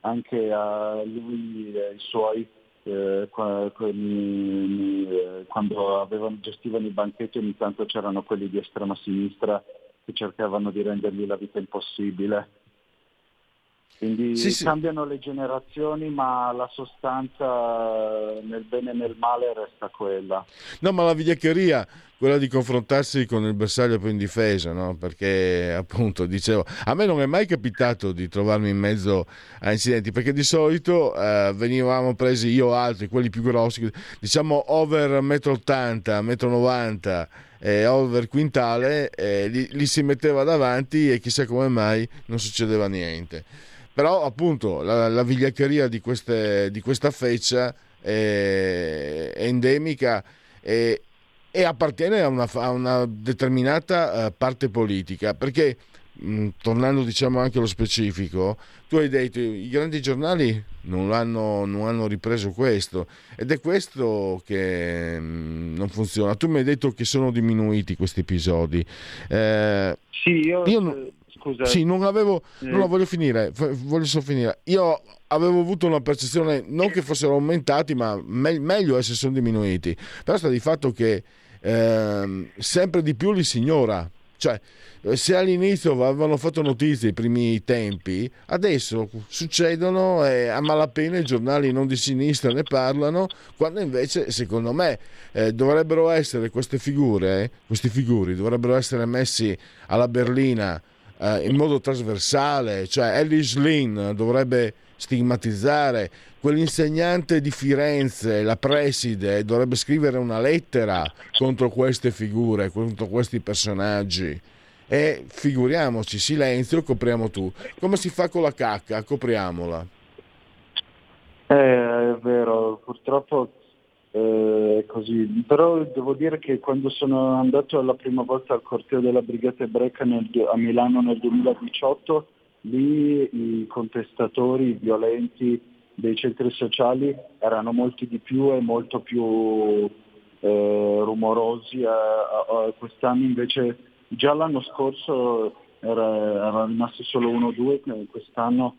anche a lui e ai suoi eh, eh, quando avevano, gestivano i banchetti ogni tanto c'erano quelli di estrema sinistra che cercavano di rendergli la vita impossibile. Quindi sì, sì. cambiano le generazioni, ma la sostanza nel bene e nel male resta quella. No, ma la vigliaccheria, quella di confrontarsi con il bersaglio più indifeso, no? perché appunto dicevo, a me non è mai capitato di trovarmi in mezzo a incidenti, perché di solito eh, venivamo presi io altri, quelli più grossi, diciamo over 1,80 m, 1,90 m eh, over quintale, eh, li, li si metteva davanti e chissà come mai non succedeva niente però appunto la, la vigliaccheria di, queste, di, questa feccia è, è endemica e, e, appartiene a una, a una determinata uh, parte politica perché mh, tornando diciamo anche allo specifico, tu hai detto i grandi giornali non hanno, non hanno ripreso questo ed è questo che mh, non funziona. Tu mi hai detto che sono diminuiti questi episodi. Eh, sì, io, io non, scusa. Sì, non avevo, eh. non la voglio finire, voglio solo finire. Io avevo avuto una percezione non che fossero aumentati, ma me- meglio essere sono diminuiti. Però sta di fatto che eh, sempre di più li si ignora. Cioè, se all'inizio avevano fatto notizie i primi tempi, adesso succedono e a malapena i giornali non di sinistra ne parlano, quando invece, secondo me, eh, dovrebbero essere queste figure, eh, questi figuri dovrebbero essere messi alla berlina eh, in modo trasversale, cioè Ellis Lynn dovrebbe stigmatizzare quell'insegnante di Firenze, la preside, dovrebbe scrivere una lettera contro queste figure, contro questi personaggi. E figuriamoci, silenzio, copriamo tu. Come si fa con la cacca? Copriamola. Eh, è vero, purtroppo eh, così. Però devo dire che quando sono andato la prima volta al corteo della Brigata Ebreca nel, a Milano nel 2018, lì i contestatori violenti dei centri sociali erano molti di più e molto più eh, rumorosi. quest'anno invece già l'anno scorso era, era rimasto solo uno o due, quest'anno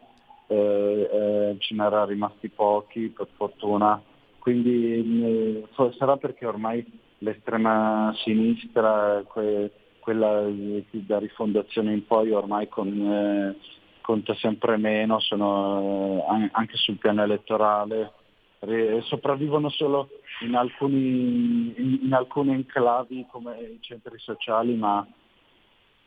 eh, eh, ce n'era rimasti pochi per fortuna. Quindi eh, sarà perché ormai l'estrema sinistra, que, quella da rifondazione in poi ormai con eh, conta sempre meno, sono eh, anche sul piano elettorale, sopravvivono solo in alcuni, in, in alcune enclavi come i centri sociali, ma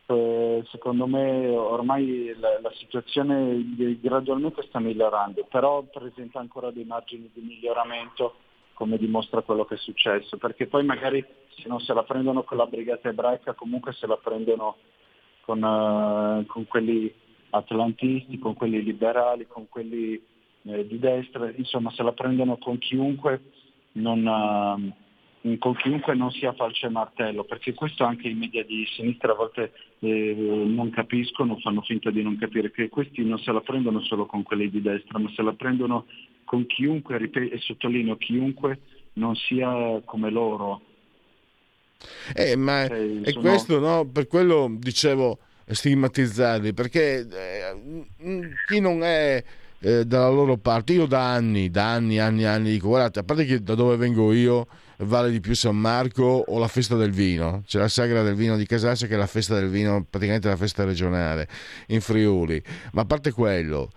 eh, secondo me ormai la, la, situazione gradualmente sta migliorando, però presenta ancora dei margini di miglioramento come dimostra quello che è successo, perché poi magari se non se la prendono con la brigata ebraica comunque se la prendono con, uh, con quelli atlantisti, con quelli liberali, con quelli eh, di destra, insomma se la prendono con chiunque non, uh, con chiunque non sia falce e martello, perché questo anche i media di sinistra a volte eh, non capiscono, fanno finta di non capire, che questi non se la prendono solo con quelli di destra, ma se la prendono con chiunque, ripeto, e sottolineo chiunque non sia come loro. Eh, ma cioè, è sono... questo, no? Per quello dicevo stigmatizzarli perché eh, chi non è eh, dalla loro parte, io da anni, da anni, anni, anni dico guardate, a parte che da dove vengo io vale di più San Marco o la festa del vino, c'è la sagra del vino di Casaccia che è la festa del vino, praticamente la festa regionale in Friuli, ma a parte quello,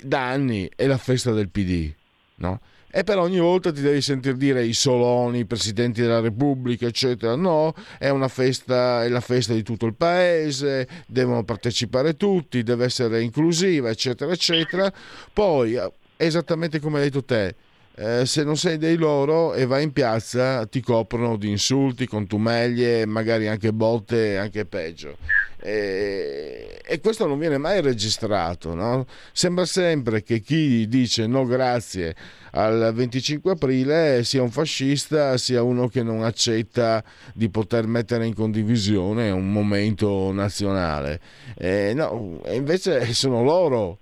da anni è la festa del PD, no? e però ogni volta ti devi sentire dire i soloni, i presidenti della Repubblica, eccetera. No, è una festa, è la festa di tutto il paese, devono partecipare tutti, deve essere inclusiva, eccetera, eccetera. Poi, eh, esattamente come hai detto te, eh, se non sei dei loro e vai in piazza ti coprono di insulti, contumeglie, magari anche botte, anche peggio. E, e, questo non viene mai registrato. No? Sembra sempre che chi dice no grazie al 25 aprile sia un fascista, sia uno che non accetta di poter mettere in condivisione un momento nazionale. E no, invece sono loro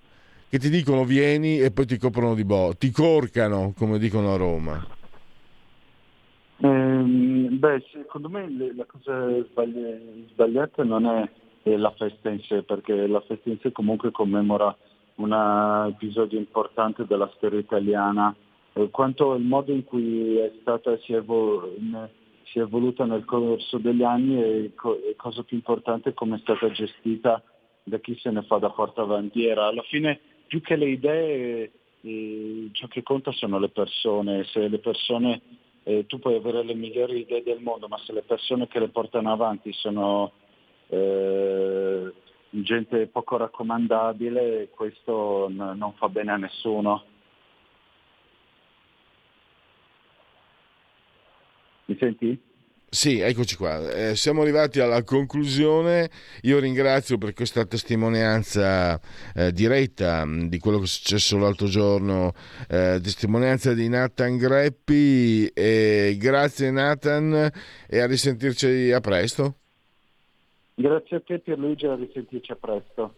che ti dicono vieni e poi ti coprono di bo, ti corcano, come dicono a Roma. Ehm, beh, secondo me la cosa sbagliata non è la festa in sé, perché la festa in sé comunque commemora un episodio importante della storia italiana, eh, quanto il modo in cui è stata, si, è evol- si è evoluta nel corso degli anni e, co- e cosa più importante come è stata gestita da chi se ne fa da portavandiera. Alla fine più che le idee eh, ciò che conta sono le persone, se le persone eh, tu puoi avere le migliori idee del mondo, ma se le persone che le portano avanti sono eh, gente poco raccomandabile, questo n- non fa bene a nessuno. Mi senti? Sì, eccoci qua. Eh, siamo arrivati alla conclusione. Io ringrazio per questa testimonianza eh, diretta mm, di quello che è successo l'altro giorno, eh, testimonianza di Nathan Greppi. grazie Nathan e a risentirci a presto. Grazie a te Pierluigi, a risentirci a presto.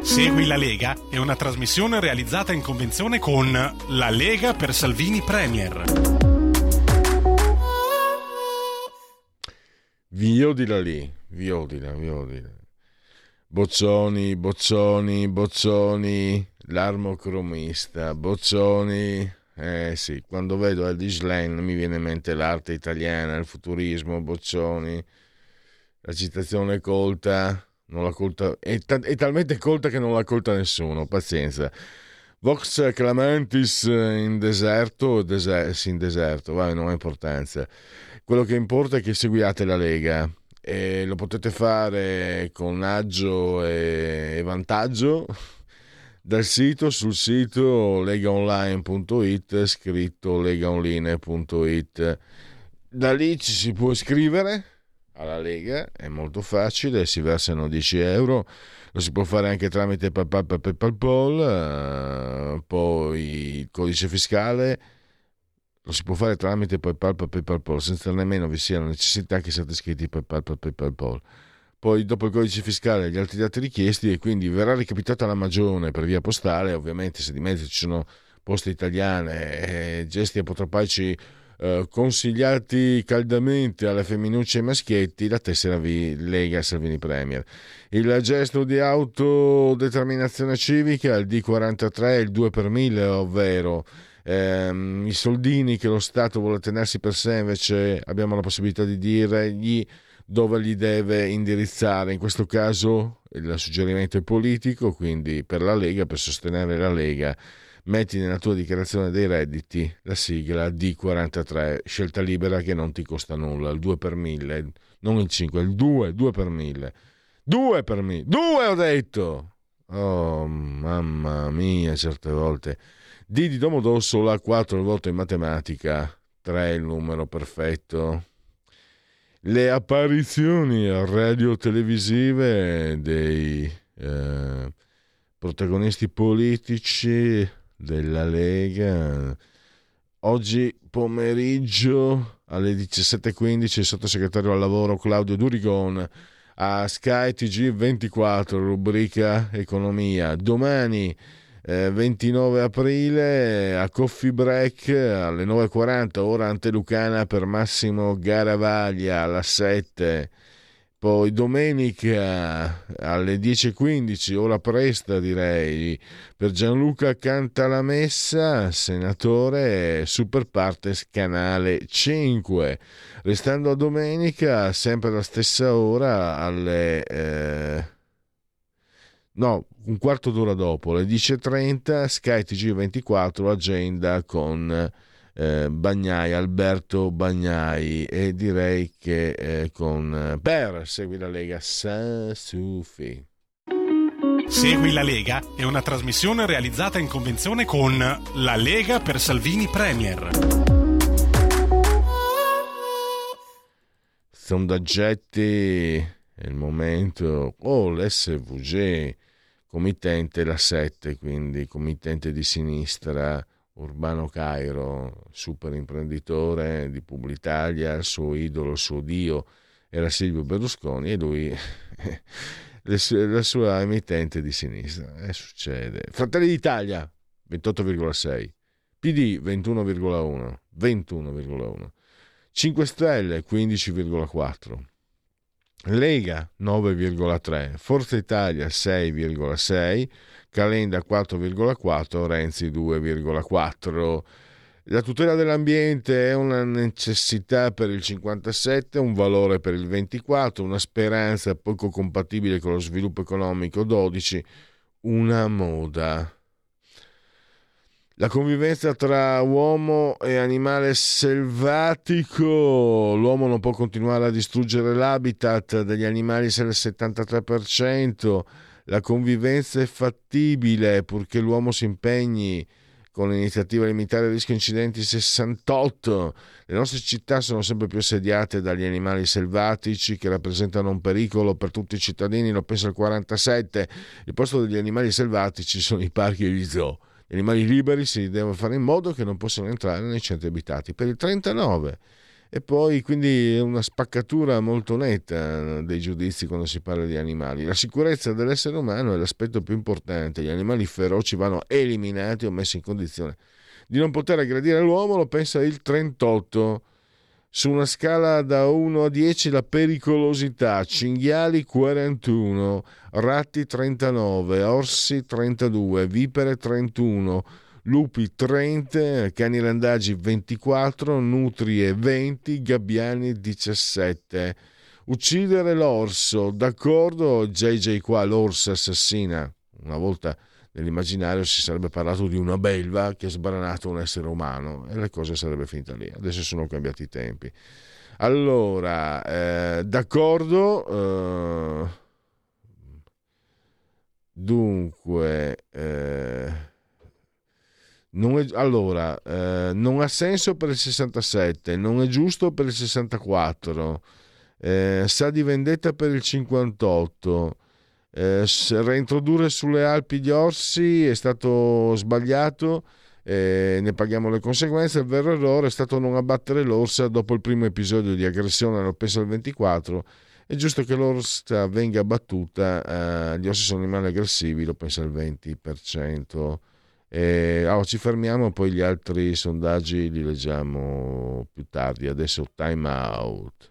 Segui la Lega è una trasmissione realizzata in convenzione con La Lega per Salvini Premier. Viodila lì, viodila, viodila. Bozzoni, Bozzoni, Bozzoni, l'armocromista, Bozzoni. Eh sì, quando vedo Eldis Lane mi viene in mente l'arte italiana, il futurismo, Bozzoni, la citazione colta, non la colta, è, ta- è talmente colta che non la colta nessuno, pazienza. Vox Clamantis in deserto, deser- sì, in deserto, vai, non ha importanza. Quello che importa è che seguiate la Lega e lo potete fare con agio e, vantaggio. Dal sito sul sito legaonline.it scritto legaonline.it da lì ci si può iscrivere alla Lega, è molto facile, si versano 10 euro, lo si può fare anche tramite PayPal, PayPal, eh, poi il codice fiscale lo si può fare tramite PayPal, PayPal, senza nemmeno vi sia la necessità che siate iscritti PayPal, PayPal. Poi dopo il codice fiscale gli altri dati richiesti e quindi verrà recapitata la magione per via postale, ovviamente se di mezzo ci sono poste italiane, eh, gesti apotropaici eh, consigliati caldamente alle femminucce e ai maschietti la tessera V Lega Salvini Premier. Il gesto di autodeterminazione civica, il D43, il 2 per 1000, ovvero ehm, i soldini che lo Stato vuole tenersi per sé, invece abbiamo la possibilità di dirgli dove li deve indirizzare. In questo caso il suggerimento è politico, quindi per la Lega, per sostenere la Lega metti nella tua dichiarazione dei redditi la sigla D43, scelta libera che non ti costa nulla, il 2 per 1000, non il 5, il 2, 2 per 1000. 2 per 1000, 2 ho detto! Oh, mamma mia, certe volte. D di Domodossola, 4 il voto in matematica, 3 il numero perfetto. Le apparizioni radio-televisive dei eh, protagonisti politici della Lega. Oggi pomeriggio alle 17.15 il sottosegretario al lavoro Claudio Durigon a Sky TG24, rubrica Economia. Domani eh, 29 aprile a Coffee Break alle 9.40, ora Antelucana per Massimo Garavaglia alla 7 poi domenica alle 10.15, ora presta direi, per Gianluca Cantalamessa, senatore Super Partes Canale 5. Restando a domenica, sempre alla stessa ora, alle... Eh, no, un quarto d'ora dopo, alle 10.30, Sky TG24, agenda con eh, Bagnai, Alberto Bagnai e direi che eh, con eh, Per Segui la Lega Sufi. Segui la Lega è una trasmissione realizzata in convenzione con La Lega per Salvini Premier. Sondaggetti, è il momento. Oh, l'SVG, committente la 7, quindi committente di sinistra Urbano Cairo, super imprenditore di Publitalia, il suo idolo, il suo dio era Silvio Berlusconi e lui la sua emittente di sinistra. E eh, succede. Fratelli d'Italia 28,6, PD 21,1, 21,1, 5 Stelle 15,4. Lega 9,3, Forza Italia 6,6, Calenda 4,4, Renzi 2,4. La tutela dell'ambiente è una necessità per il 57, un valore per il 24, una speranza poco compatibile con lo sviluppo economico 12, una moda. La convivenza tra uomo e animale selvatico, l'uomo non può continuare a distruggere l'habitat degli animali se il 73%, la convivenza è fattibile purché l'uomo si impegni con l'iniziativa a limitare il rischio incidenti 68. Le nostre città sono sempre più assediate dagli animali selvatici che rappresentano un pericolo per tutti i cittadini, lo pensa il 47. Il posto degli animali selvatici sono i parchi e gli zoo. Gli animali liberi si deve fare in modo che non possano entrare nei centri abitati. Per il 39 E poi quindi una spaccatura molto netta dei giudizi quando si parla di animali. La sicurezza dell'essere umano è l'aspetto più importante. Gli animali feroci vanno eliminati o messi in condizione di non poter aggredire l'uomo, lo pensa il 38. Su una scala da 1 a 10 la pericolosità, cinghiali 41, ratti 39, orsi 32, vipere 31, lupi 30, cani randagi 24, nutrie 20, gabbiani 17. Uccidere l'orso, d'accordo? JJ qua, l'orso assassina. Una volta nell'immaginario si sarebbe parlato di una belva che ha sbranato un essere umano e la cosa sarebbe finita lì. Adesso sono cambiati i tempi. Allora, eh, d'accordo. Eh, dunque, eh, non è, allora, eh, non ha senso per il 67, non è giusto per il 64, eh, sa di vendetta per il 58 eh, reintrodurre sulle Alpi gli orsi è stato sbagliato, eh, ne paghiamo le conseguenze. Il vero errore è stato non abbattere l'orsa dopo il primo episodio di aggressione, lo penso al 24. È giusto che l'orsa venga abbattuta, eh, gli orsi sono animali aggressivi, lo penso al 20%. Eh, oh, ci fermiamo, poi gli altri sondaggi li leggiamo più tardi. Adesso time out.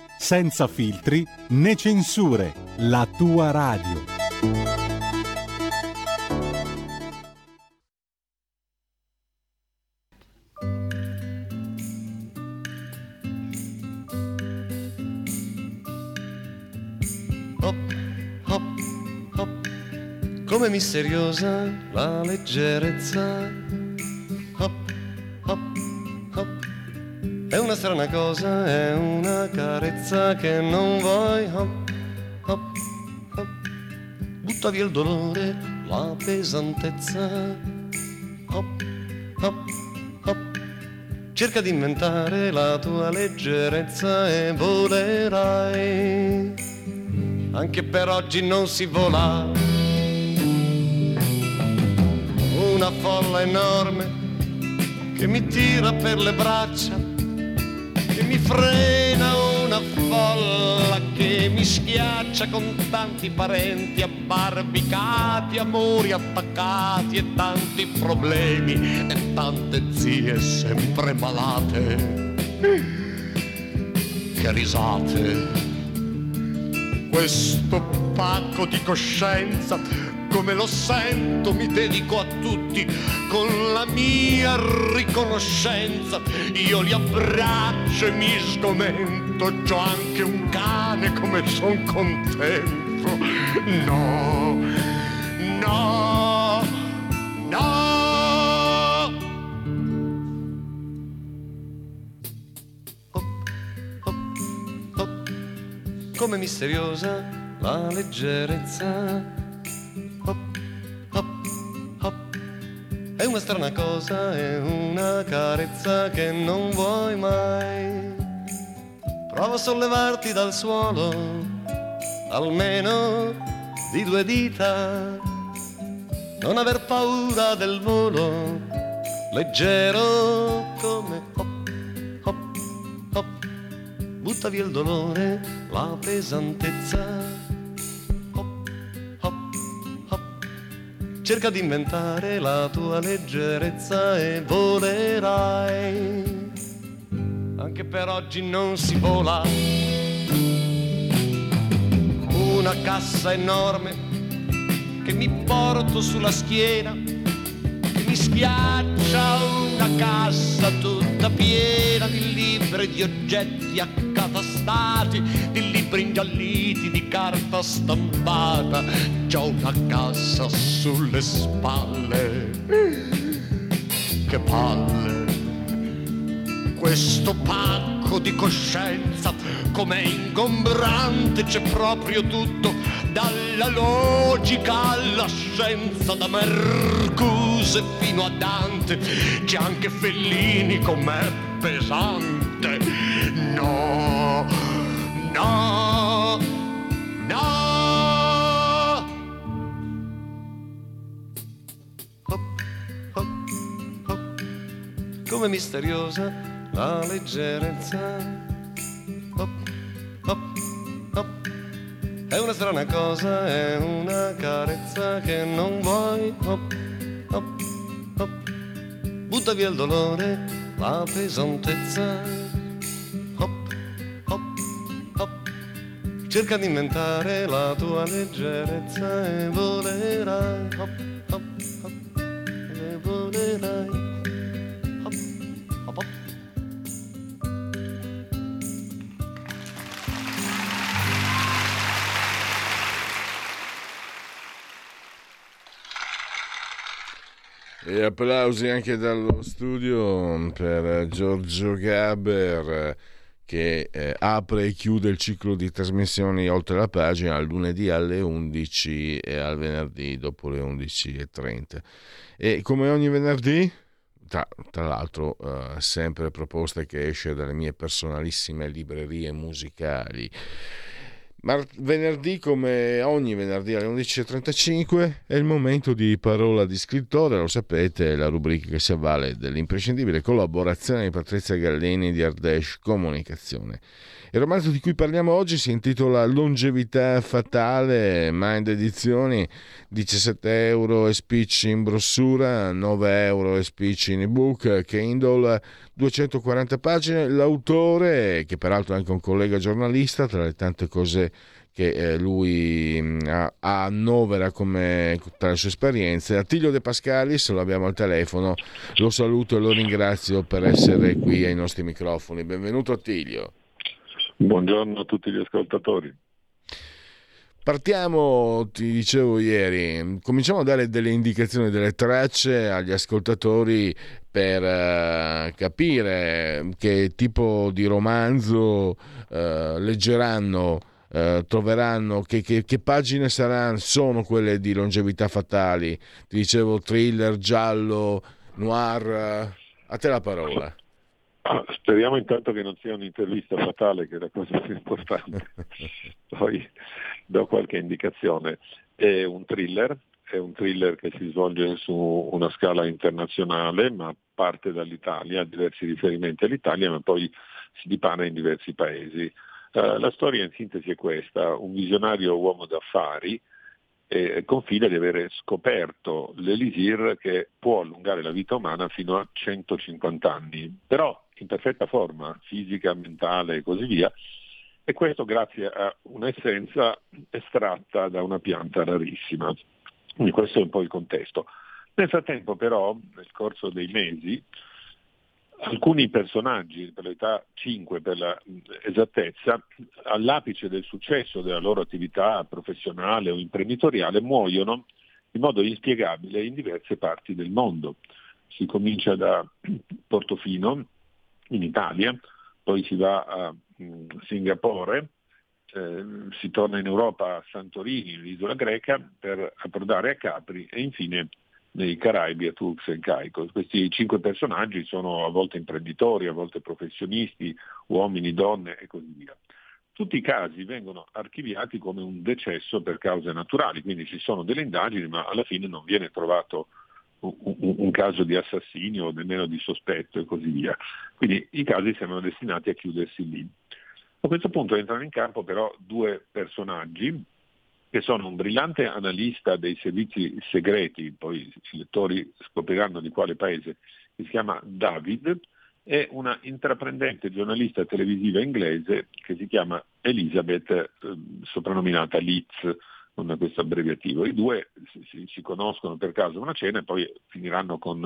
senza filtri né censure, la tua radio. Hop, hop, hop, come misteriosa la leggerezza È una strana cosa, è una carezza che non vuoi. Hop, hop, hop. Butta via il dolore, la pesantezza. Hop, hop, hop. Cerca di inventare la tua leggerezza e volerai. Anche per oggi non si vola. Una folla enorme che mi tira per le braccia mi frena una folla che mi schiaccia con tanti parenti abbarbicati, amori attaccati e tanti problemi e tante zie sempre malate. Che risate! Questo pacco di coscienza come lo sento mi dedico a tutti con la mia riconoscenza. Io li abbraccio e mi sgomento, c'ho anche un cane come son contento. No, no, no. Hop, hop, hop. Come misteriosa la leggerezza una strana cosa, è una carezza che non vuoi mai. Prova a sollevarti dal suolo, almeno di due dita. Non aver paura del volo, leggero come hop, hop, hop. Butta via il dolore, la pesantezza cerca di inventare la tua leggerezza e volerai. Anche per oggi non si vola. una cassa enorme che mi porto sulla schiena, che mi schiaccia una cassa tutta piena di libri, di oggetti accatastati, di libri ingialliti, di carta stampata. C'ho una cassa sulle spalle. Che palle! Questo pacco di coscienza com'è ingombrante, c'è proprio tutto, dalla logica alla scienza, da Mercuse fino a Dante, c'è anche Fellini com'è pesante. No, no, no. Come misteriosa la leggerezza hop, hop, hop. È una strana cosa, è una carezza che non vuoi, hop, hop, hop. Butta via il dolore, la pesantezza, Cerca di inventare la tua leggerezza e volerai, hop, hop, hop, e volerai. E applausi anche dallo studio per Giorgio Gaber che eh, apre e chiude il ciclo di trasmissioni oltre la pagina al lunedì alle 11 e al venerdì dopo le 11.30. E come ogni venerdì, tra, tra l'altro eh, sempre proposte che esce dalle mie personalissime librerie musicali. Venerdì, come ogni venerdì alle 11.35, è il momento di parola di scrittore, lo sapete, la rubrica che si avvale dell'imprescindibile collaborazione di Patrizia Gallini di Ardèche Comunicazione. Il romanzo di cui parliamo oggi si intitola Longevità fatale, Mind Edizioni, 17 euro e spicci in brossura, 9 euro e spicci in ebook, Kindle, 240 pagine. L'autore, che peraltro è anche un collega giornalista, tra le tante cose che eh, lui mm, annovera come tra le sue esperienze. Attilio De Pascalis, lo abbiamo al telefono, lo saluto e lo ringrazio per essere qui ai nostri microfoni. Benvenuto Attilio. Buongiorno a tutti gli ascoltatori. Partiamo, ti dicevo ieri, cominciamo a dare delle indicazioni, delle tracce agli ascoltatori per uh, capire che tipo di romanzo uh, leggeranno, uh, troveranno, che, che, che, pagine saranno, sono quelle di longevità fatali. Ti dicevo thriller, giallo, noir, a te la parola. Speriamo intanto che non sia un'intervista fatale, che è la cosa più importante. Poi do qualche indicazione. È un thriller, è un thriller che si svolge su una scala internazionale, ma parte dall'Italia, ha diversi riferimenti all'Italia, ma poi si dipana in diversi paesi. Uh, la storia in sintesi è questa, un visionario uomo d'affari eh, confida di avere scoperto l'elisir che può allungare la vita umana fino a 150 anni, però in perfetta forma fisica, mentale e così via, e questo grazie a un'essenza estratta da una pianta rarissima. Quindi questo è un po' il contesto. Nel frattempo però, nel corso dei mesi, alcuni personaggi, per l'età 5 per l'esattezza, all'apice del successo della loro attività professionale o imprenditoriale, muoiono in modo inspiegabile in diverse parti del mondo. Si comincia da Portofino, in Italia, poi si va a Singapore, eh, si torna in Europa a Santorini, l'isola greca, per approdare a Capri e infine nei Caraibi a Turks e Caicos. Questi cinque personaggi sono a volte imprenditori, a volte professionisti, uomini, donne e così via. Tutti i casi vengono archiviati come un decesso per cause naturali, quindi ci sono delle indagini ma alla fine non viene trovato un, caso di assassinio nemmeno di sospetto e così via. Quindi i casi sembrano destinati a chiudersi lì. A questo punto entrano in campo però due personaggi che sono un brillante analista dei servizi segreti, poi i lettori scopriranno di quale paese, che si chiama David, è una intraprendente giornalista televisiva inglese che si chiama Elizabeth, eh, soprannominata Leeds, con questo abbreviativo. I due si, si, conoscono per caso a una cena e poi finiranno con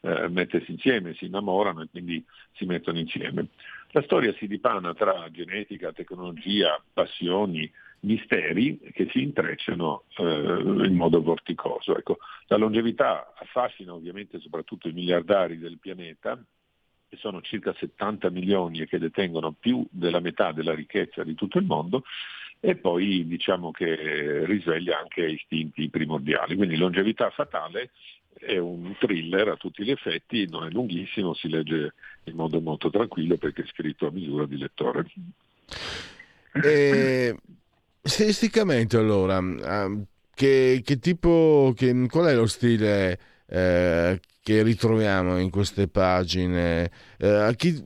eh, mettersi insieme, si innamorano e quindi si mettono insieme. La storia si dipana tra genetica, tecnologia, passioni, misteri che si intrecciano eh, in modo vorticoso. Ecco, la longevità affascina ovviamente soprattutto i miliardari del pianeta, che sono circa 70 milioni e che detengono più della metà della ricchezza di tutto il mondo, e poi diciamo che risveglia anche istinti primordiali. Quindi longevità fatale è un thriller a tutti gli effetti, non è lunghissimo, si legge in modo molto tranquillo perché è scritto a misura di lettore. E, stilisticamente allora, ehm, che, che tipo, che, qual è lo stile eh, che ritroviamo in queste pagine? Eh, a chi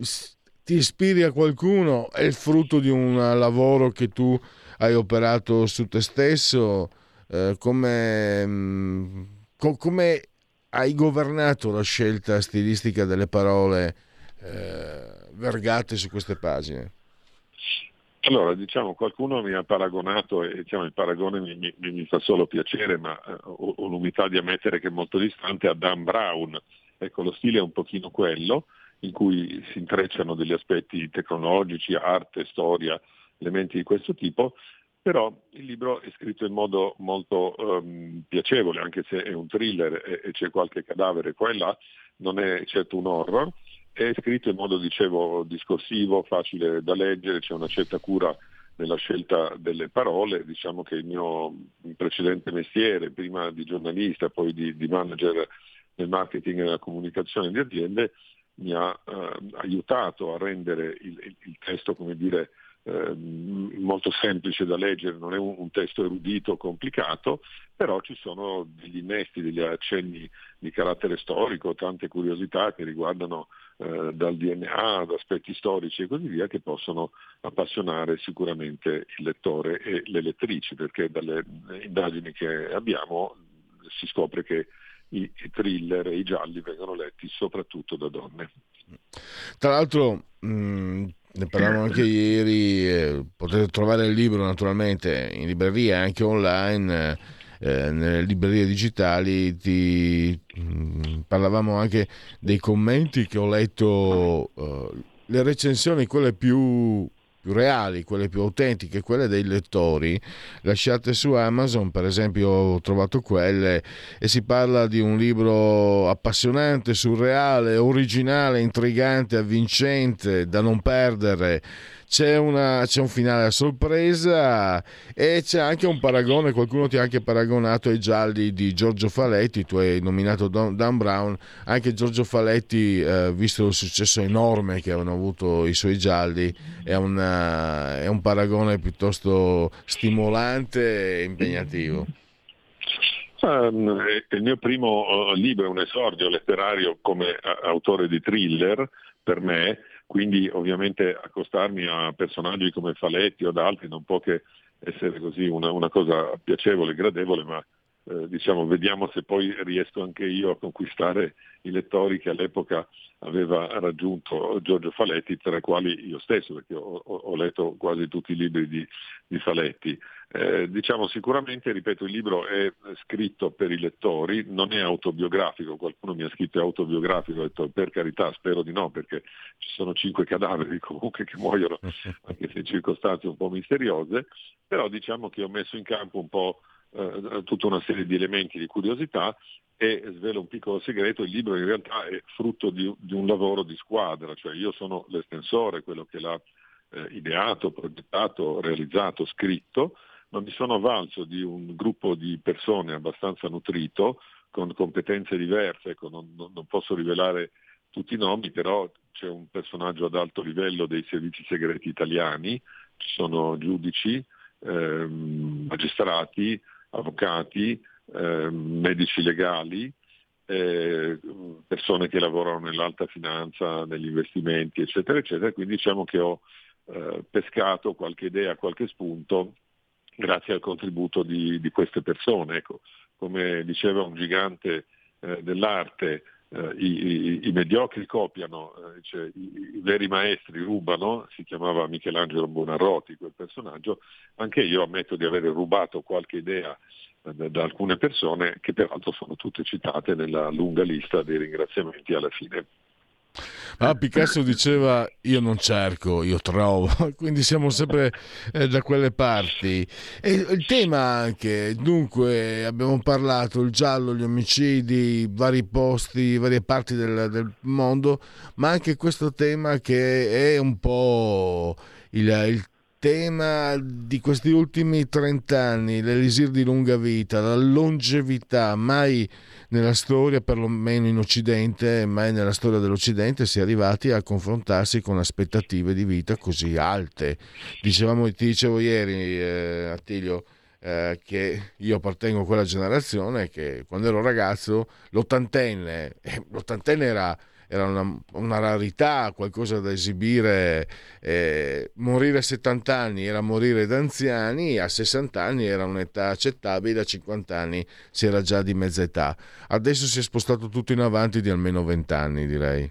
ti ispiri a qualcuno? È il frutto di un lavoro che tu hai operato su te stesso? Eh, come, mm, come hai governato la scelta stilistica delle parole eh, vergate su queste pagine? Allora, diciamo, qualcuno mi ha paragonato, e diciamo, il paragone mi, mi, mi, fa solo piacere, ma eh, ho, ho, l'umiltà di ammettere che è molto distante, a Dan Brown. Ecco, lo stile è un pochino quello, in cui si intrecciano degli aspetti tecnologici, arte, storia, elementi di questo tipo, però il libro è scritto in modo molto um, piacevole, anche se è un thriller e, e, c'è qualche cadavere qua e là, non è certo un horror, è scritto in modo, dicevo, discorsivo, facile da leggere, c'è una certa cura nella scelta delle parole, diciamo che il mio precedente mestiere, prima di giornalista, poi di, di manager nel marketing e nella comunicazione di aziende, mi ha eh, aiutato a rendere il, il, il testo, come dire, Ehm, molto semplice da leggere, non è un, un, testo erudito, complicato, però ci sono degli innesti, degli accenni di carattere storico, tante curiosità che riguardano eh, dal DNA ad aspetti storici e così via che possono appassionare sicuramente il lettore e le lettrici, perché dalle indagini che abbiamo si scopre che i, thriller e i gialli vengono letti soprattutto da donne. Tra l'altro mh, ne parlavamo anche ieri, eh, potete trovare il libro naturalmente in libreria e anche online, eh, nelle librerie digitali, ti, mh, mm, parlavamo anche dei commenti che ho letto, eh, le recensioni quelle più reali, quelle più autentiche, quelle dei lettori, lasciate su Amazon, per esempio ho trovato quelle e si parla di un libro appassionante, surreale, originale, intrigante, avvincente, da non perdere c'è, una, c'è, un finale a sorpresa e c'è anche un paragone, qualcuno ti ha anche paragonato ai gialli di Giorgio Faletti, tu hai nominato Dan Brown, anche Giorgio Faletti, eh, visto il successo enorme che hanno avuto i suoi gialli, è, una, è un paragone piuttosto stimolante e impegnativo. Um, il mio primo uh, libro è un esordio letterario come uh, autore di thriller per me, quindi ovviamente accostarmi a personaggi come Faletti o ad altri non può che essere così una, una cosa piacevole, gradevole, ma eh, diciamo, vediamo se poi riesco anche io a conquistare i lettori che all'epoca aveva raggiunto Giorgio Faletti, tra i quali io stesso, perché ho, ho letto quasi tutti i libri di, di Faletti. Eh, diciamo sicuramente, ripeto, il libro è scritto per i lettori, non è autobiografico, qualcuno mi ha scritto autobiografico, ho detto per carità, spero di no, perché ci sono cinque cadaveri comunque che muoiono, anche se in circostanze un po' misteriose, però diciamo che ho messo in campo un po' eh, tutta una serie di elementi di curiosità e svelo un piccolo segreto, il libro in realtà è frutto di, di un lavoro di squadra, cioè io sono l'estensore, quello che l'ha eh, ideato, progettato, realizzato, scritto, ma mi sono avvalso di un gruppo di persone abbastanza nutrito, con competenze diverse, ecco, non, non, posso rivelare tutti i nomi, però c'è un personaggio ad alto livello dei servizi segreti italiani, ci sono giudici, ehm, magistrati, avvocati, ehm, medici legali, eh, persone che lavorano nell'alta finanza, negli investimenti, eccetera, eccetera. Quindi diciamo che ho eh, pescato qualche idea, qualche spunto grazie al contributo di, di queste persone. Ecco, come diceva un gigante eh, dell'arte, eh, i, i, i, mediocri copiano, eh, cioè, i, i, veri maestri rubano, si chiamava Michelangelo Buonarroti quel personaggio, anche io ammetto di aver rubato qualche idea eh, da alcune persone che peraltro sono tutte citate nella lunga lista dei ringraziamenti alla fine. Ah, Picasso diceva io non cerco, io trovo, quindi siamo sempre eh, da quelle parti. E il tema anche, dunque abbiamo parlato, il giallo, gli omicidi, vari posti, varie parti del, del mondo, ma anche questo tema che è un po' il, il tema di questi ultimi 30 anni, l'elisir di lunga vita, la longevità, mai nella storia, perlomeno in Occidente, mai nella storia dell'Occidente si è arrivati a confrontarsi con aspettative di vita così alte. Dicevamo, ti dicevo ieri, eh, Attilio, eh, che io appartengo a quella generazione che quando ero ragazzo l'ottantenne, eh, l'ottantenne era era una, una rarità, qualcosa da esibire. Eh, morire a 70 anni era morire da anziani, a 60 anni era un'età accettabile, a 50 anni si era già di mezza età. Adesso si è spostato tutto in avanti di almeno 20 anni, direi.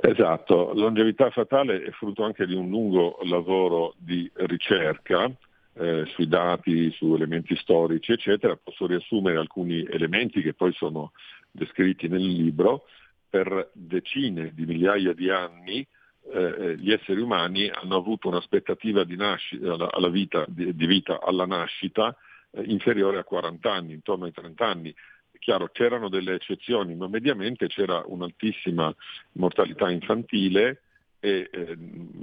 Esatto, longevità fatale è frutto anche di un lungo lavoro di ricerca eh, sui dati, su elementi storici, eccetera. Posso riassumere alcuni elementi che poi sono descritti nel libro per decine di migliaia di anni eh, eh, gli esseri umani hanno avuto un'aspettativa di, nascita, alla, alla vita, di, di, vita alla nascita eh, inferiore a 40 anni, intorno ai 30 anni. Chiaro, c'erano delle eccezioni, ma mediamente c'era un'altissima mortalità infantile e eh,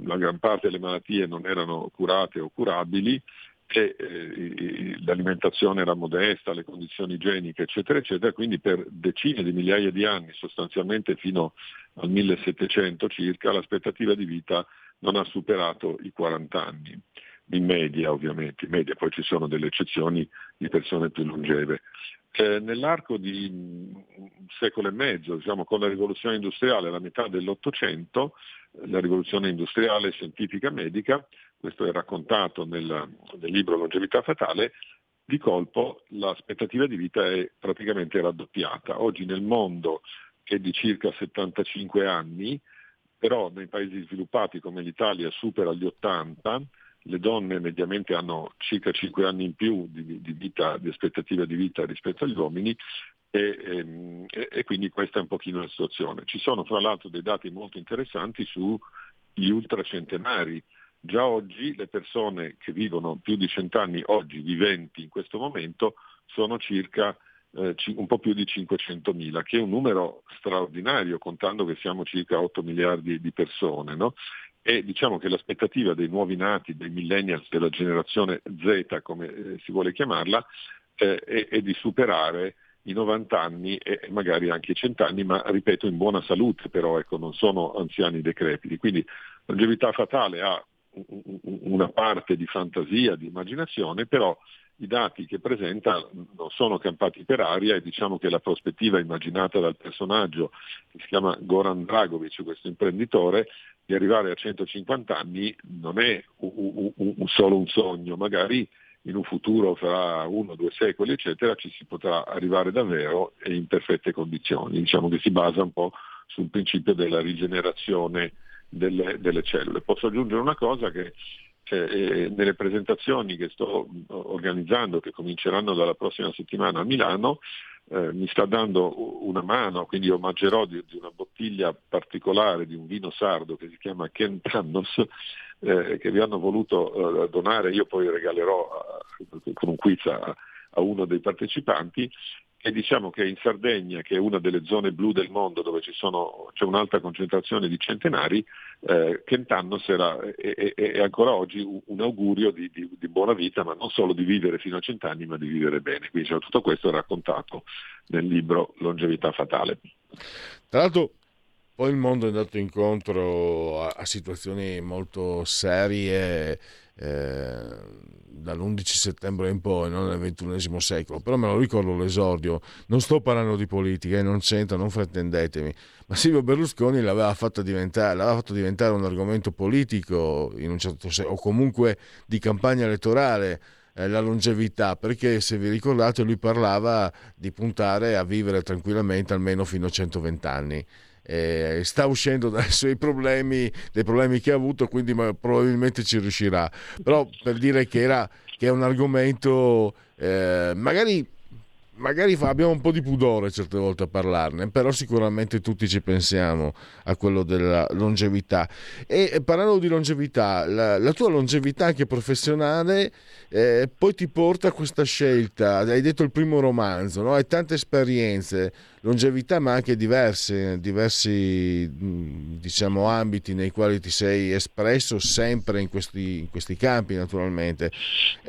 la gran parte delle malattie non erano curate o curabili che eh, l'alimentazione era modesta, le condizioni igieniche, eccetera, eccetera, quindi per decine di migliaia di anni, sostanzialmente fino al 1700 circa, l'aspettativa di vita non ha superato i 40 anni, in media ovviamente, in media poi ci sono delle eccezioni di persone più longeve. Eh, nell'arco di un secolo e mezzo, diciamo, con la rivoluzione industriale, alla metà dell'Ottocento, la rivoluzione industriale scientifica medica, questo è raccontato nel, nel libro Longevità Fatale, di colpo l'aspettativa di vita è praticamente raddoppiata. Oggi nel mondo è di circa 75 anni, però nei paesi sviluppati come l'Italia supera gli 80, le donne mediamente hanno circa 5 anni in più di, di, vita, di aspettativa di vita rispetto agli uomini e, ehm, e, e, quindi questa è un pochino la situazione. Ci sono fra l'altro dei dati molto interessanti sugli ultracentenari, Già oggi le persone che vivono più di cent'anni, oggi viventi in questo momento, sono circa eh, un po' più di 500.000, che è un numero straordinario contando che siamo circa 8 miliardi di persone. No? E diciamo che l'aspettativa dei nuovi nati, dei millennials, della generazione Z, come eh, si vuole chiamarla, eh, è, è, di superare i 90 anni e magari anche i 100 anni, ma ripeto in buona salute però, ecco, non sono anziani decrepiti. Quindi longevità fatale ha una parte di fantasia, di immaginazione, però i dati che presenta non sono campati per aria e diciamo che la prospettiva immaginata dal personaggio che si chiama Goran Dragovic, questo imprenditore, di arrivare a 150 anni non è un, un, un, solo un sogno, magari in un futuro fra uno o due secoli eccetera ci si potrà arrivare davvero e in perfette condizioni, diciamo che si basa un po' sul principio della rigenerazione delle, delle cellule. Posso aggiungere una cosa che eh, nelle presentazioni che sto organizzando, che cominceranno dalla prossima settimana a Milano, eh, mi sta dando una mano, quindi omaggerò di, di, una bottiglia particolare di un vino sardo che si chiama Ken Tannos, eh, che vi hanno voluto eh, donare, io poi regalerò a, con un quiz a, a uno dei partecipanti e diciamo che in Sardegna, che è una delle zone blu del mondo dove sono, c'è un'alta concentrazione di centenari, eh, Kentannos era, è, ancora oggi un augurio di, di, di, buona vita, ma non solo di vivere fino a cent'anni, ma di vivere bene. Quindi cioè, tutto questo è raccontato nel libro Longevità Fatale. Tra l'altro poi il mondo è andato incontro a, a situazioni molto serie. Eh, dall'11 settembre in poi, non nel XXI secolo, però me lo ricordo l'esordio, non sto parlando di politica eh, non c'entra, non fraintendetemi, ma Silvio Berlusconi l'aveva fatto diventare, l'aveva fatto diventare un argomento politico un certo senso, o comunque di campagna elettorale, eh, la longevità, perché se vi ricordate lui parlava di puntare a vivere tranquillamente almeno fino a 120 anni. Eh, sta uscendo dai suoi problemi, dai problemi che ha avuto, quindi probabilmente ci riuscirà. Però per dire che, era, che è un argomento eh, magari magari abbiamo un po' di pudore certe volte a parlarne, però sicuramente tutti ci pensiamo a quello della longevità. E parlando di longevità, la, la tua longevità anche professionale eh, poi ti porta a questa scelta. Hai detto il primo romanzo, no? hai tante esperienze, longevità ma anche diverse, diversi diciamo, ambiti nei quali ti sei espresso sempre in questi, in questi campi naturalmente.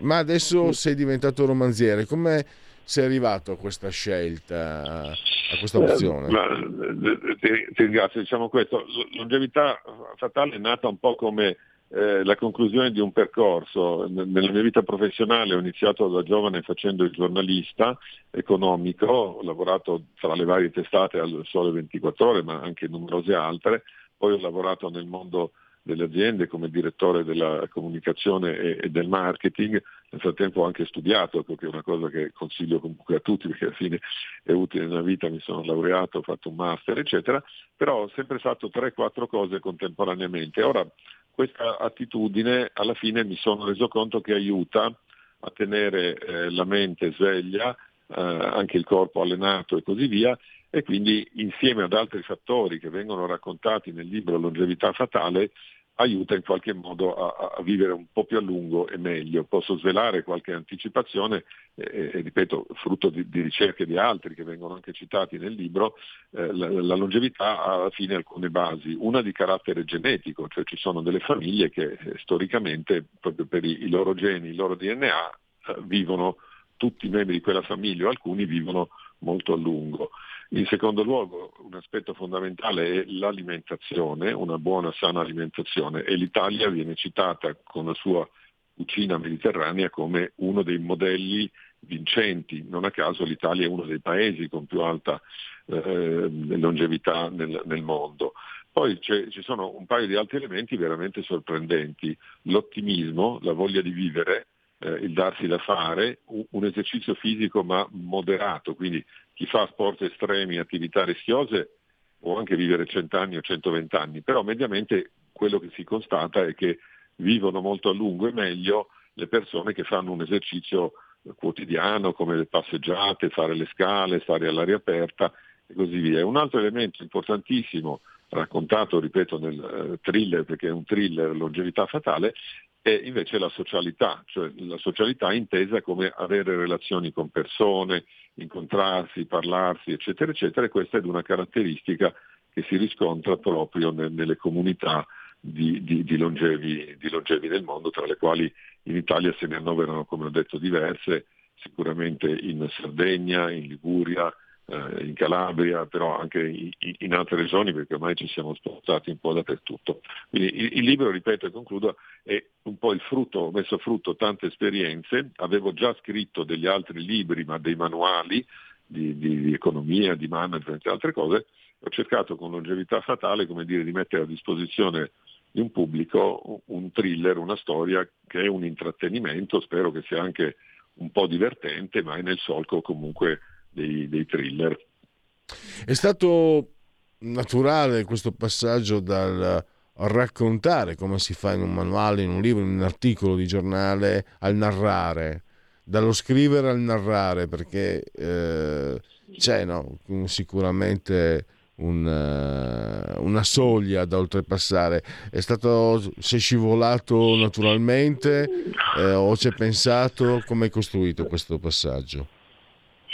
Ma adesso sei diventato romanziere. Come sei arrivato a questa scelta, a questa opzione? Eh, ti, ti, ringrazio, diciamo questo, longevità fatale è nata un po' come eh, la conclusione di un percorso. Nella mia vita professionale ho iniziato da giovane facendo il giornalista economico, ho lavorato tra le varie testate al Sole 24 ore, ma anche numerose altre, poi ho lavorato nel mondo delle aziende come direttore della comunicazione e, e, del marketing, nel frattempo ho anche studiato, che è una cosa che consiglio comunque a tutti perché alla fine è utile nella vita, mi sono laureato, ho fatto un master eccetera, però ho sempre fatto 3-4 cose contemporaneamente. Ora questa attitudine alla fine mi sono reso conto che aiuta a tenere eh, la mente sveglia, eh, anche il corpo allenato e così via, e quindi insieme ad altri fattori che vengono raccontati nel libro Longevità fatale aiuta in qualche modo a, a, vivere un po' più a lungo e meglio. Posso svelare qualche anticipazione e, e ripeto, frutto di, di, ricerche di altri che vengono anche citati nel libro, eh, la, la, longevità ha alla fine alcune basi, una di carattere genetico, cioè ci sono delle famiglie che eh, storicamente proprio per i, i, loro geni, il loro DNA eh, vivono, tutti i membri di quella famiglia o alcuni vivono molto a lungo. In secondo luogo, un aspetto fondamentale è l'alimentazione, una buona sana alimentazione e l'Italia viene citata con la sua cucina mediterranea come uno dei modelli vincenti. Non a caso l'Italia è uno dei paesi con più alta eh, longevità nel, nel mondo. Poi ci sono un paio di altri elementi veramente sorprendenti. L'ottimismo, la voglia di vivere, eh, il darsi da fare, un, esercizio fisico ma moderato, quindi chi fa sport estremi, attività rischiose può anche vivere 100 anni o 120 anni, però mediamente quello che si constata è che vivono molto a lungo e meglio le persone che fanno un esercizio quotidiano come le passeggiate, fare le scale, stare all'aria aperta e così via. Un altro elemento importantissimo raccontato, ripeto, nel eh, thriller, perché è un thriller longevità fatale, è invece la socialità, cioè la socialità intesa come avere relazioni con persone, incontrarsi, parlarsi, eccetera, eccetera, e questa è una caratteristica che si riscontra proprio nelle comunità di, di, di, longevi, di longevi nel mondo, tra le quali in Italia se ne annoverano, come ho detto, diverse, sicuramente in Sardegna, in Liguria, eh, in Calabria, però anche in, in, altre regioni perché ormai ci siamo spostati un po' dappertutto. Quindi il, il, libro, ripeto e concludo, è un po' il frutto, ho messo frutto tante esperienze, avevo già scritto degli altri libri, ma dei manuali di, di, di economia, di management e altre cose, ho cercato con longevità fatale come dire, di mettere a disposizione di un pubblico un thriller, una storia che è un intrattenimento, spero che sia anche un po' divertente, ma è nel solco comunque dei, dei thriller. È stato naturale questo passaggio dal raccontare come si fa in un manuale, in un libro, in un articolo di giornale, al narrare, dallo scrivere al narrare, perché eh, c'è no, sicuramente un, uh, una soglia da oltrepassare. È stato, sei scivolato naturalmente eh, o ci hai pensato? Come hai costruito questo passaggio?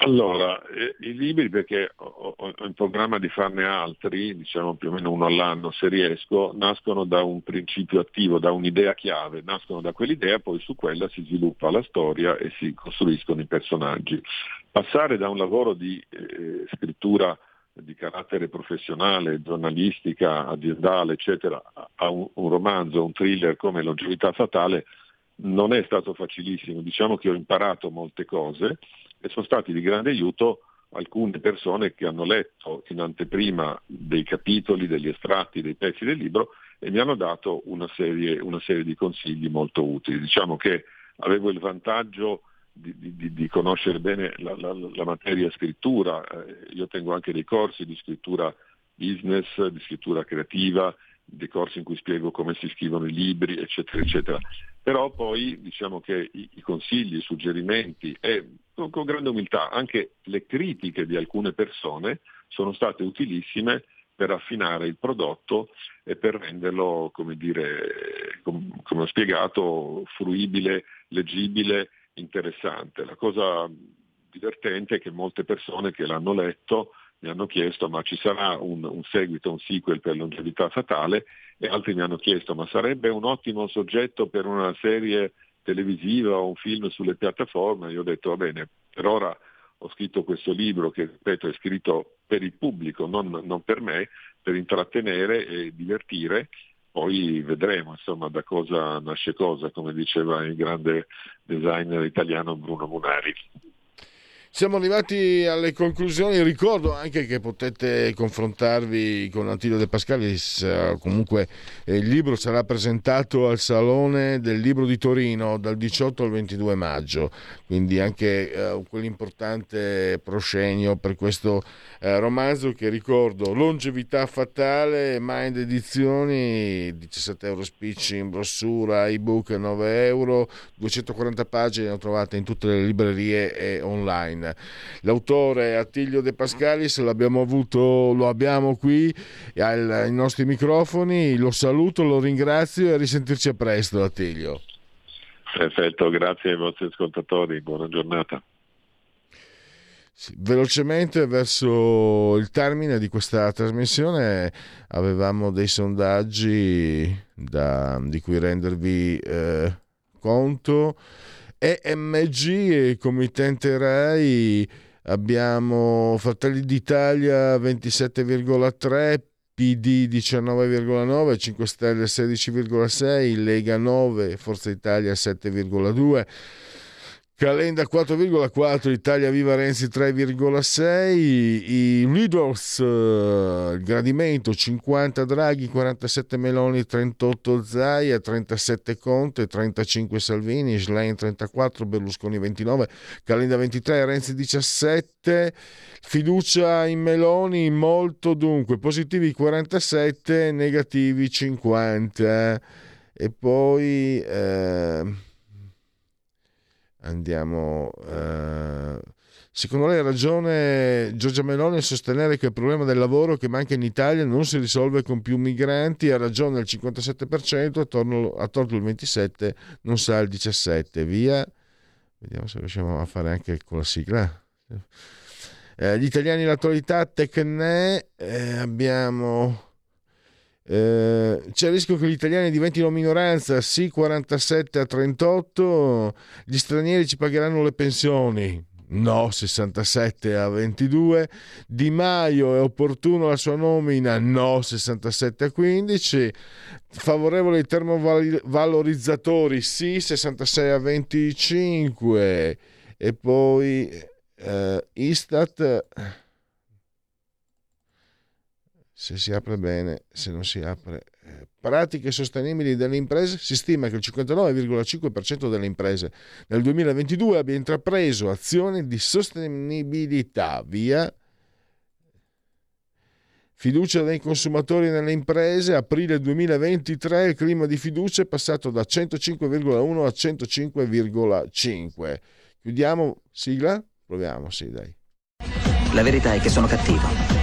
Allora, eh, i libri perché ho, ho, in programma di farne altri, diciamo più o meno uno all'anno se riesco, nascono da un principio attivo, da un'idea chiave, nascono da quell'idea, poi su quella si sviluppa la storia e si costruiscono i personaggi. Passare da un lavoro di eh, scrittura di carattere professionale, giornalistica, aziendale, eccetera, a un, un romanzo, un thriller come Longevità Fatale, non è stato facilissimo. Diciamo che ho imparato molte cose e sono stati di grande aiuto alcune persone che hanno letto in anteprima dei capitoli, degli estratti, dei pezzi del libro e mi hanno dato una serie, una serie di consigli molto utili. Diciamo che avevo il vantaggio di, di, di conoscere bene la, la, la materia scrittura, eh, io tengo anche dei corsi di scrittura business, di scrittura creativa, dei corsi in cui spiego come si scrivono i libri, eccetera, eccetera. Però poi diciamo che i, i consigli, i suggerimenti e con, con, grande umiltà anche le critiche di alcune persone sono state utilissime per affinare il prodotto e per renderlo, come, dire, com, come ho spiegato, fruibile, leggibile, interessante. La cosa divertente è che molte persone che l'hanno letto mi hanno chiesto ma ci sarà un, un, seguito, un sequel per longevità fatale e altri mi hanno chiesto ma sarebbe un ottimo soggetto per una serie televisiva o un film sulle piattaforme? Io ho detto va bene, per ora ho scritto questo libro che ripeto è scritto per il pubblico, non, non per me, per intrattenere e divertire poi vedremo insomma, da cosa nasce cosa, come diceva il grande designer italiano Bruno Munari. Siamo arrivati alle conclusioni, ricordo anche che potete confrontarvi con Antilio De Pascalis, eh, comunque eh, il libro sarà presentato al Salone del Libro di Torino dal 18 al 22 maggio, quindi anche eh, quell'importante proscenio per questo eh, romanzo che ricordo, Longevità Fatale, Mind Edizioni, 17 euro spicci in brossura, ebook 9 euro, 240 pagine, lo trovate in tutte le librerie e online. L'autore Attilio De Pascalis l'abbiamo avuto, lo abbiamo qui ai nostri microfoni, lo saluto, lo ringrazio e a risentirci a presto Attilio. Perfetto, grazie ai vostri ascoltatori, buona giornata. Velocemente verso il termine di questa trasmissione avevamo dei sondaggi da, di cui rendervi eh, conto. EMG committente RAI abbiamo Fratelli d'Italia 27,3 PD 19,9 5 Stelle 16,6 Lega 9 Forza Italia 7,2 Calenda 4,4, Italia Viva Renzi 3,6, i leaders, uh, il gradimento 50 Draghi, 47 Meloni, 38 Zaia, 37 Conte, 35 Salvini, Schlein 34, Berlusconi 29, Calenda 23, Renzi 17, fiducia in Meloni molto dunque, positivi 47, negativi 50 e poi... Eh, Andiamo. Eh, secondo lei ha ragione Giorgia Meloni a sostenere che il problema del lavoro che manca in Italia non si risolve con più migranti? Ha ragione il 57%, attorno, ha torto il 27%, non sa il 17%. Via. Vediamo se riusciamo a fare anche con la sigla. Eh, gli italiani l'attualità, Tecne, eh, abbiamo eh, c'è il rischio che gli italiani diventino minoranza, sì 47 a 38, gli stranieri ci pagheranno le pensioni, no 67 a 22, Di Maio è opportuno la sua nomina, no 67 a 15, favorevole ai termovalorizzatori, sì 66 a 25 e poi eh, Istat se si apre bene, se non si apre. Eh, pratiche sostenibili delle imprese, si stima che il 59,5% delle imprese nel 2022 abbia intrapreso azioni di sostenibilità via fiducia dei consumatori nelle imprese, aprile 2023 il clima di fiducia è passato da 105,1 a 105,5. Chiudiamo, sigla? Proviamo, sì, dai. La verità è che sono cattivo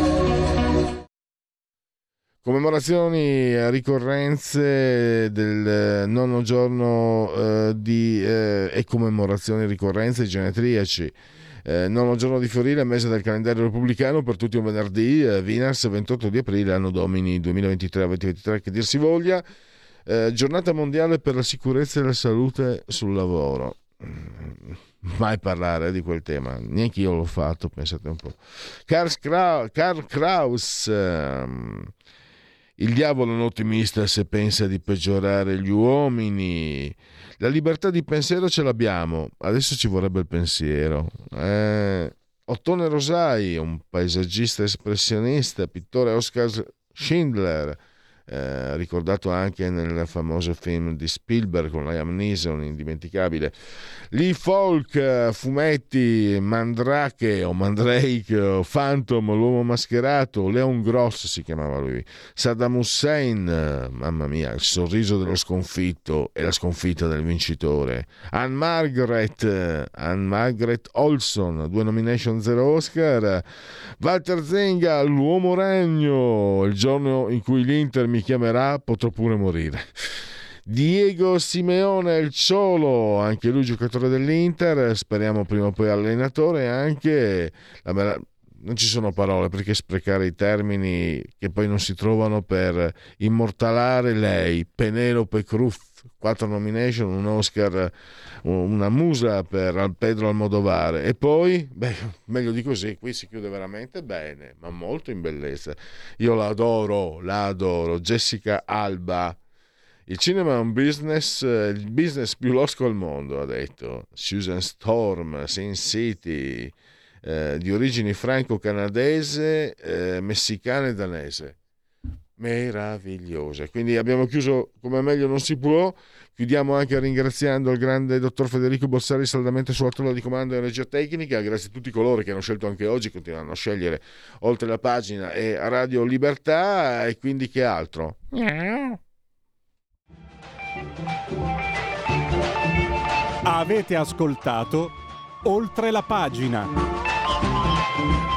Commemorazioni, ricorrenze del nono giorno eh, di, eh, e commemorazioni e ricorrenze genetriaci. Eh, nono giorno di Fiorile, mese del calendario repubblicano, per tutti un venerdì, eh, Vinas, 28 di aprile, anno domini 2023-2023, che dir si voglia. Eh, giornata mondiale per la sicurezza e la salute sul lavoro. Mm, mai parlare di quel tema, neanche io l'ho fatto, pensate un po'. Karl, Kraus, ehm, il diavolo è un ottimista se pensa di peggiorare gli uomini. La libertà di pensiero ce l'abbiamo, adesso ci vorrebbe il pensiero. Eh, Ottone Rosai, un paesaggista espressionista, pittore Oscar Schindler, eh, ricordato anche nel famoso film di Spielberg con Liam Neeson, indimenticabile. Lee Folk, eh, fumetti, Mandrake o Mandrake, o Phantom, l'uomo mascherato, Leon Gross si chiamava lui, Saddam Hussein, eh, mamma mia, il sorriso dello sconfitto e la sconfitta del vincitore. Anne Margaret, Anne Margaret Olson, due nomination, zero Oscar. Walter Zenga, l'uomo regno, il giorno in cui l'Inter mi chiamerà potrò pure morire. Diego Simeone il Ciolo, anche lui giocatore dell'Inter, speriamo prima o poi allenatore, anche la, non ci sono parole perché sprecare i termini che poi non si trovano per immortalare lei, Penelope Cruz, quattro nomination, un Oscar, una musa per Pedro Almodovare e poi, beh, meglio di così, qui si chiude veramente bene, ma molto in bellezza. Io la adoro, la adoro, Jessica Alba. Il cinema è un business, il business più losco al mondo, ha detto. Susan Storm, Sin City, eh, di origini franco-canadese, eh, messicana e danese. Meravigliose. Quindi abbiamo chiuso come meglio non si può. Chiudiamo anche ringraziando il grande dottor Federico Bossari saldamente sulla tolla di comando e regia tecnica. Grazie a tutti coloro che hanno scelto anche oggi, continuano a scegliere oltre la pagina e Radio Libertà. E quindi che altro? Avete ascoltato oltre la pagina.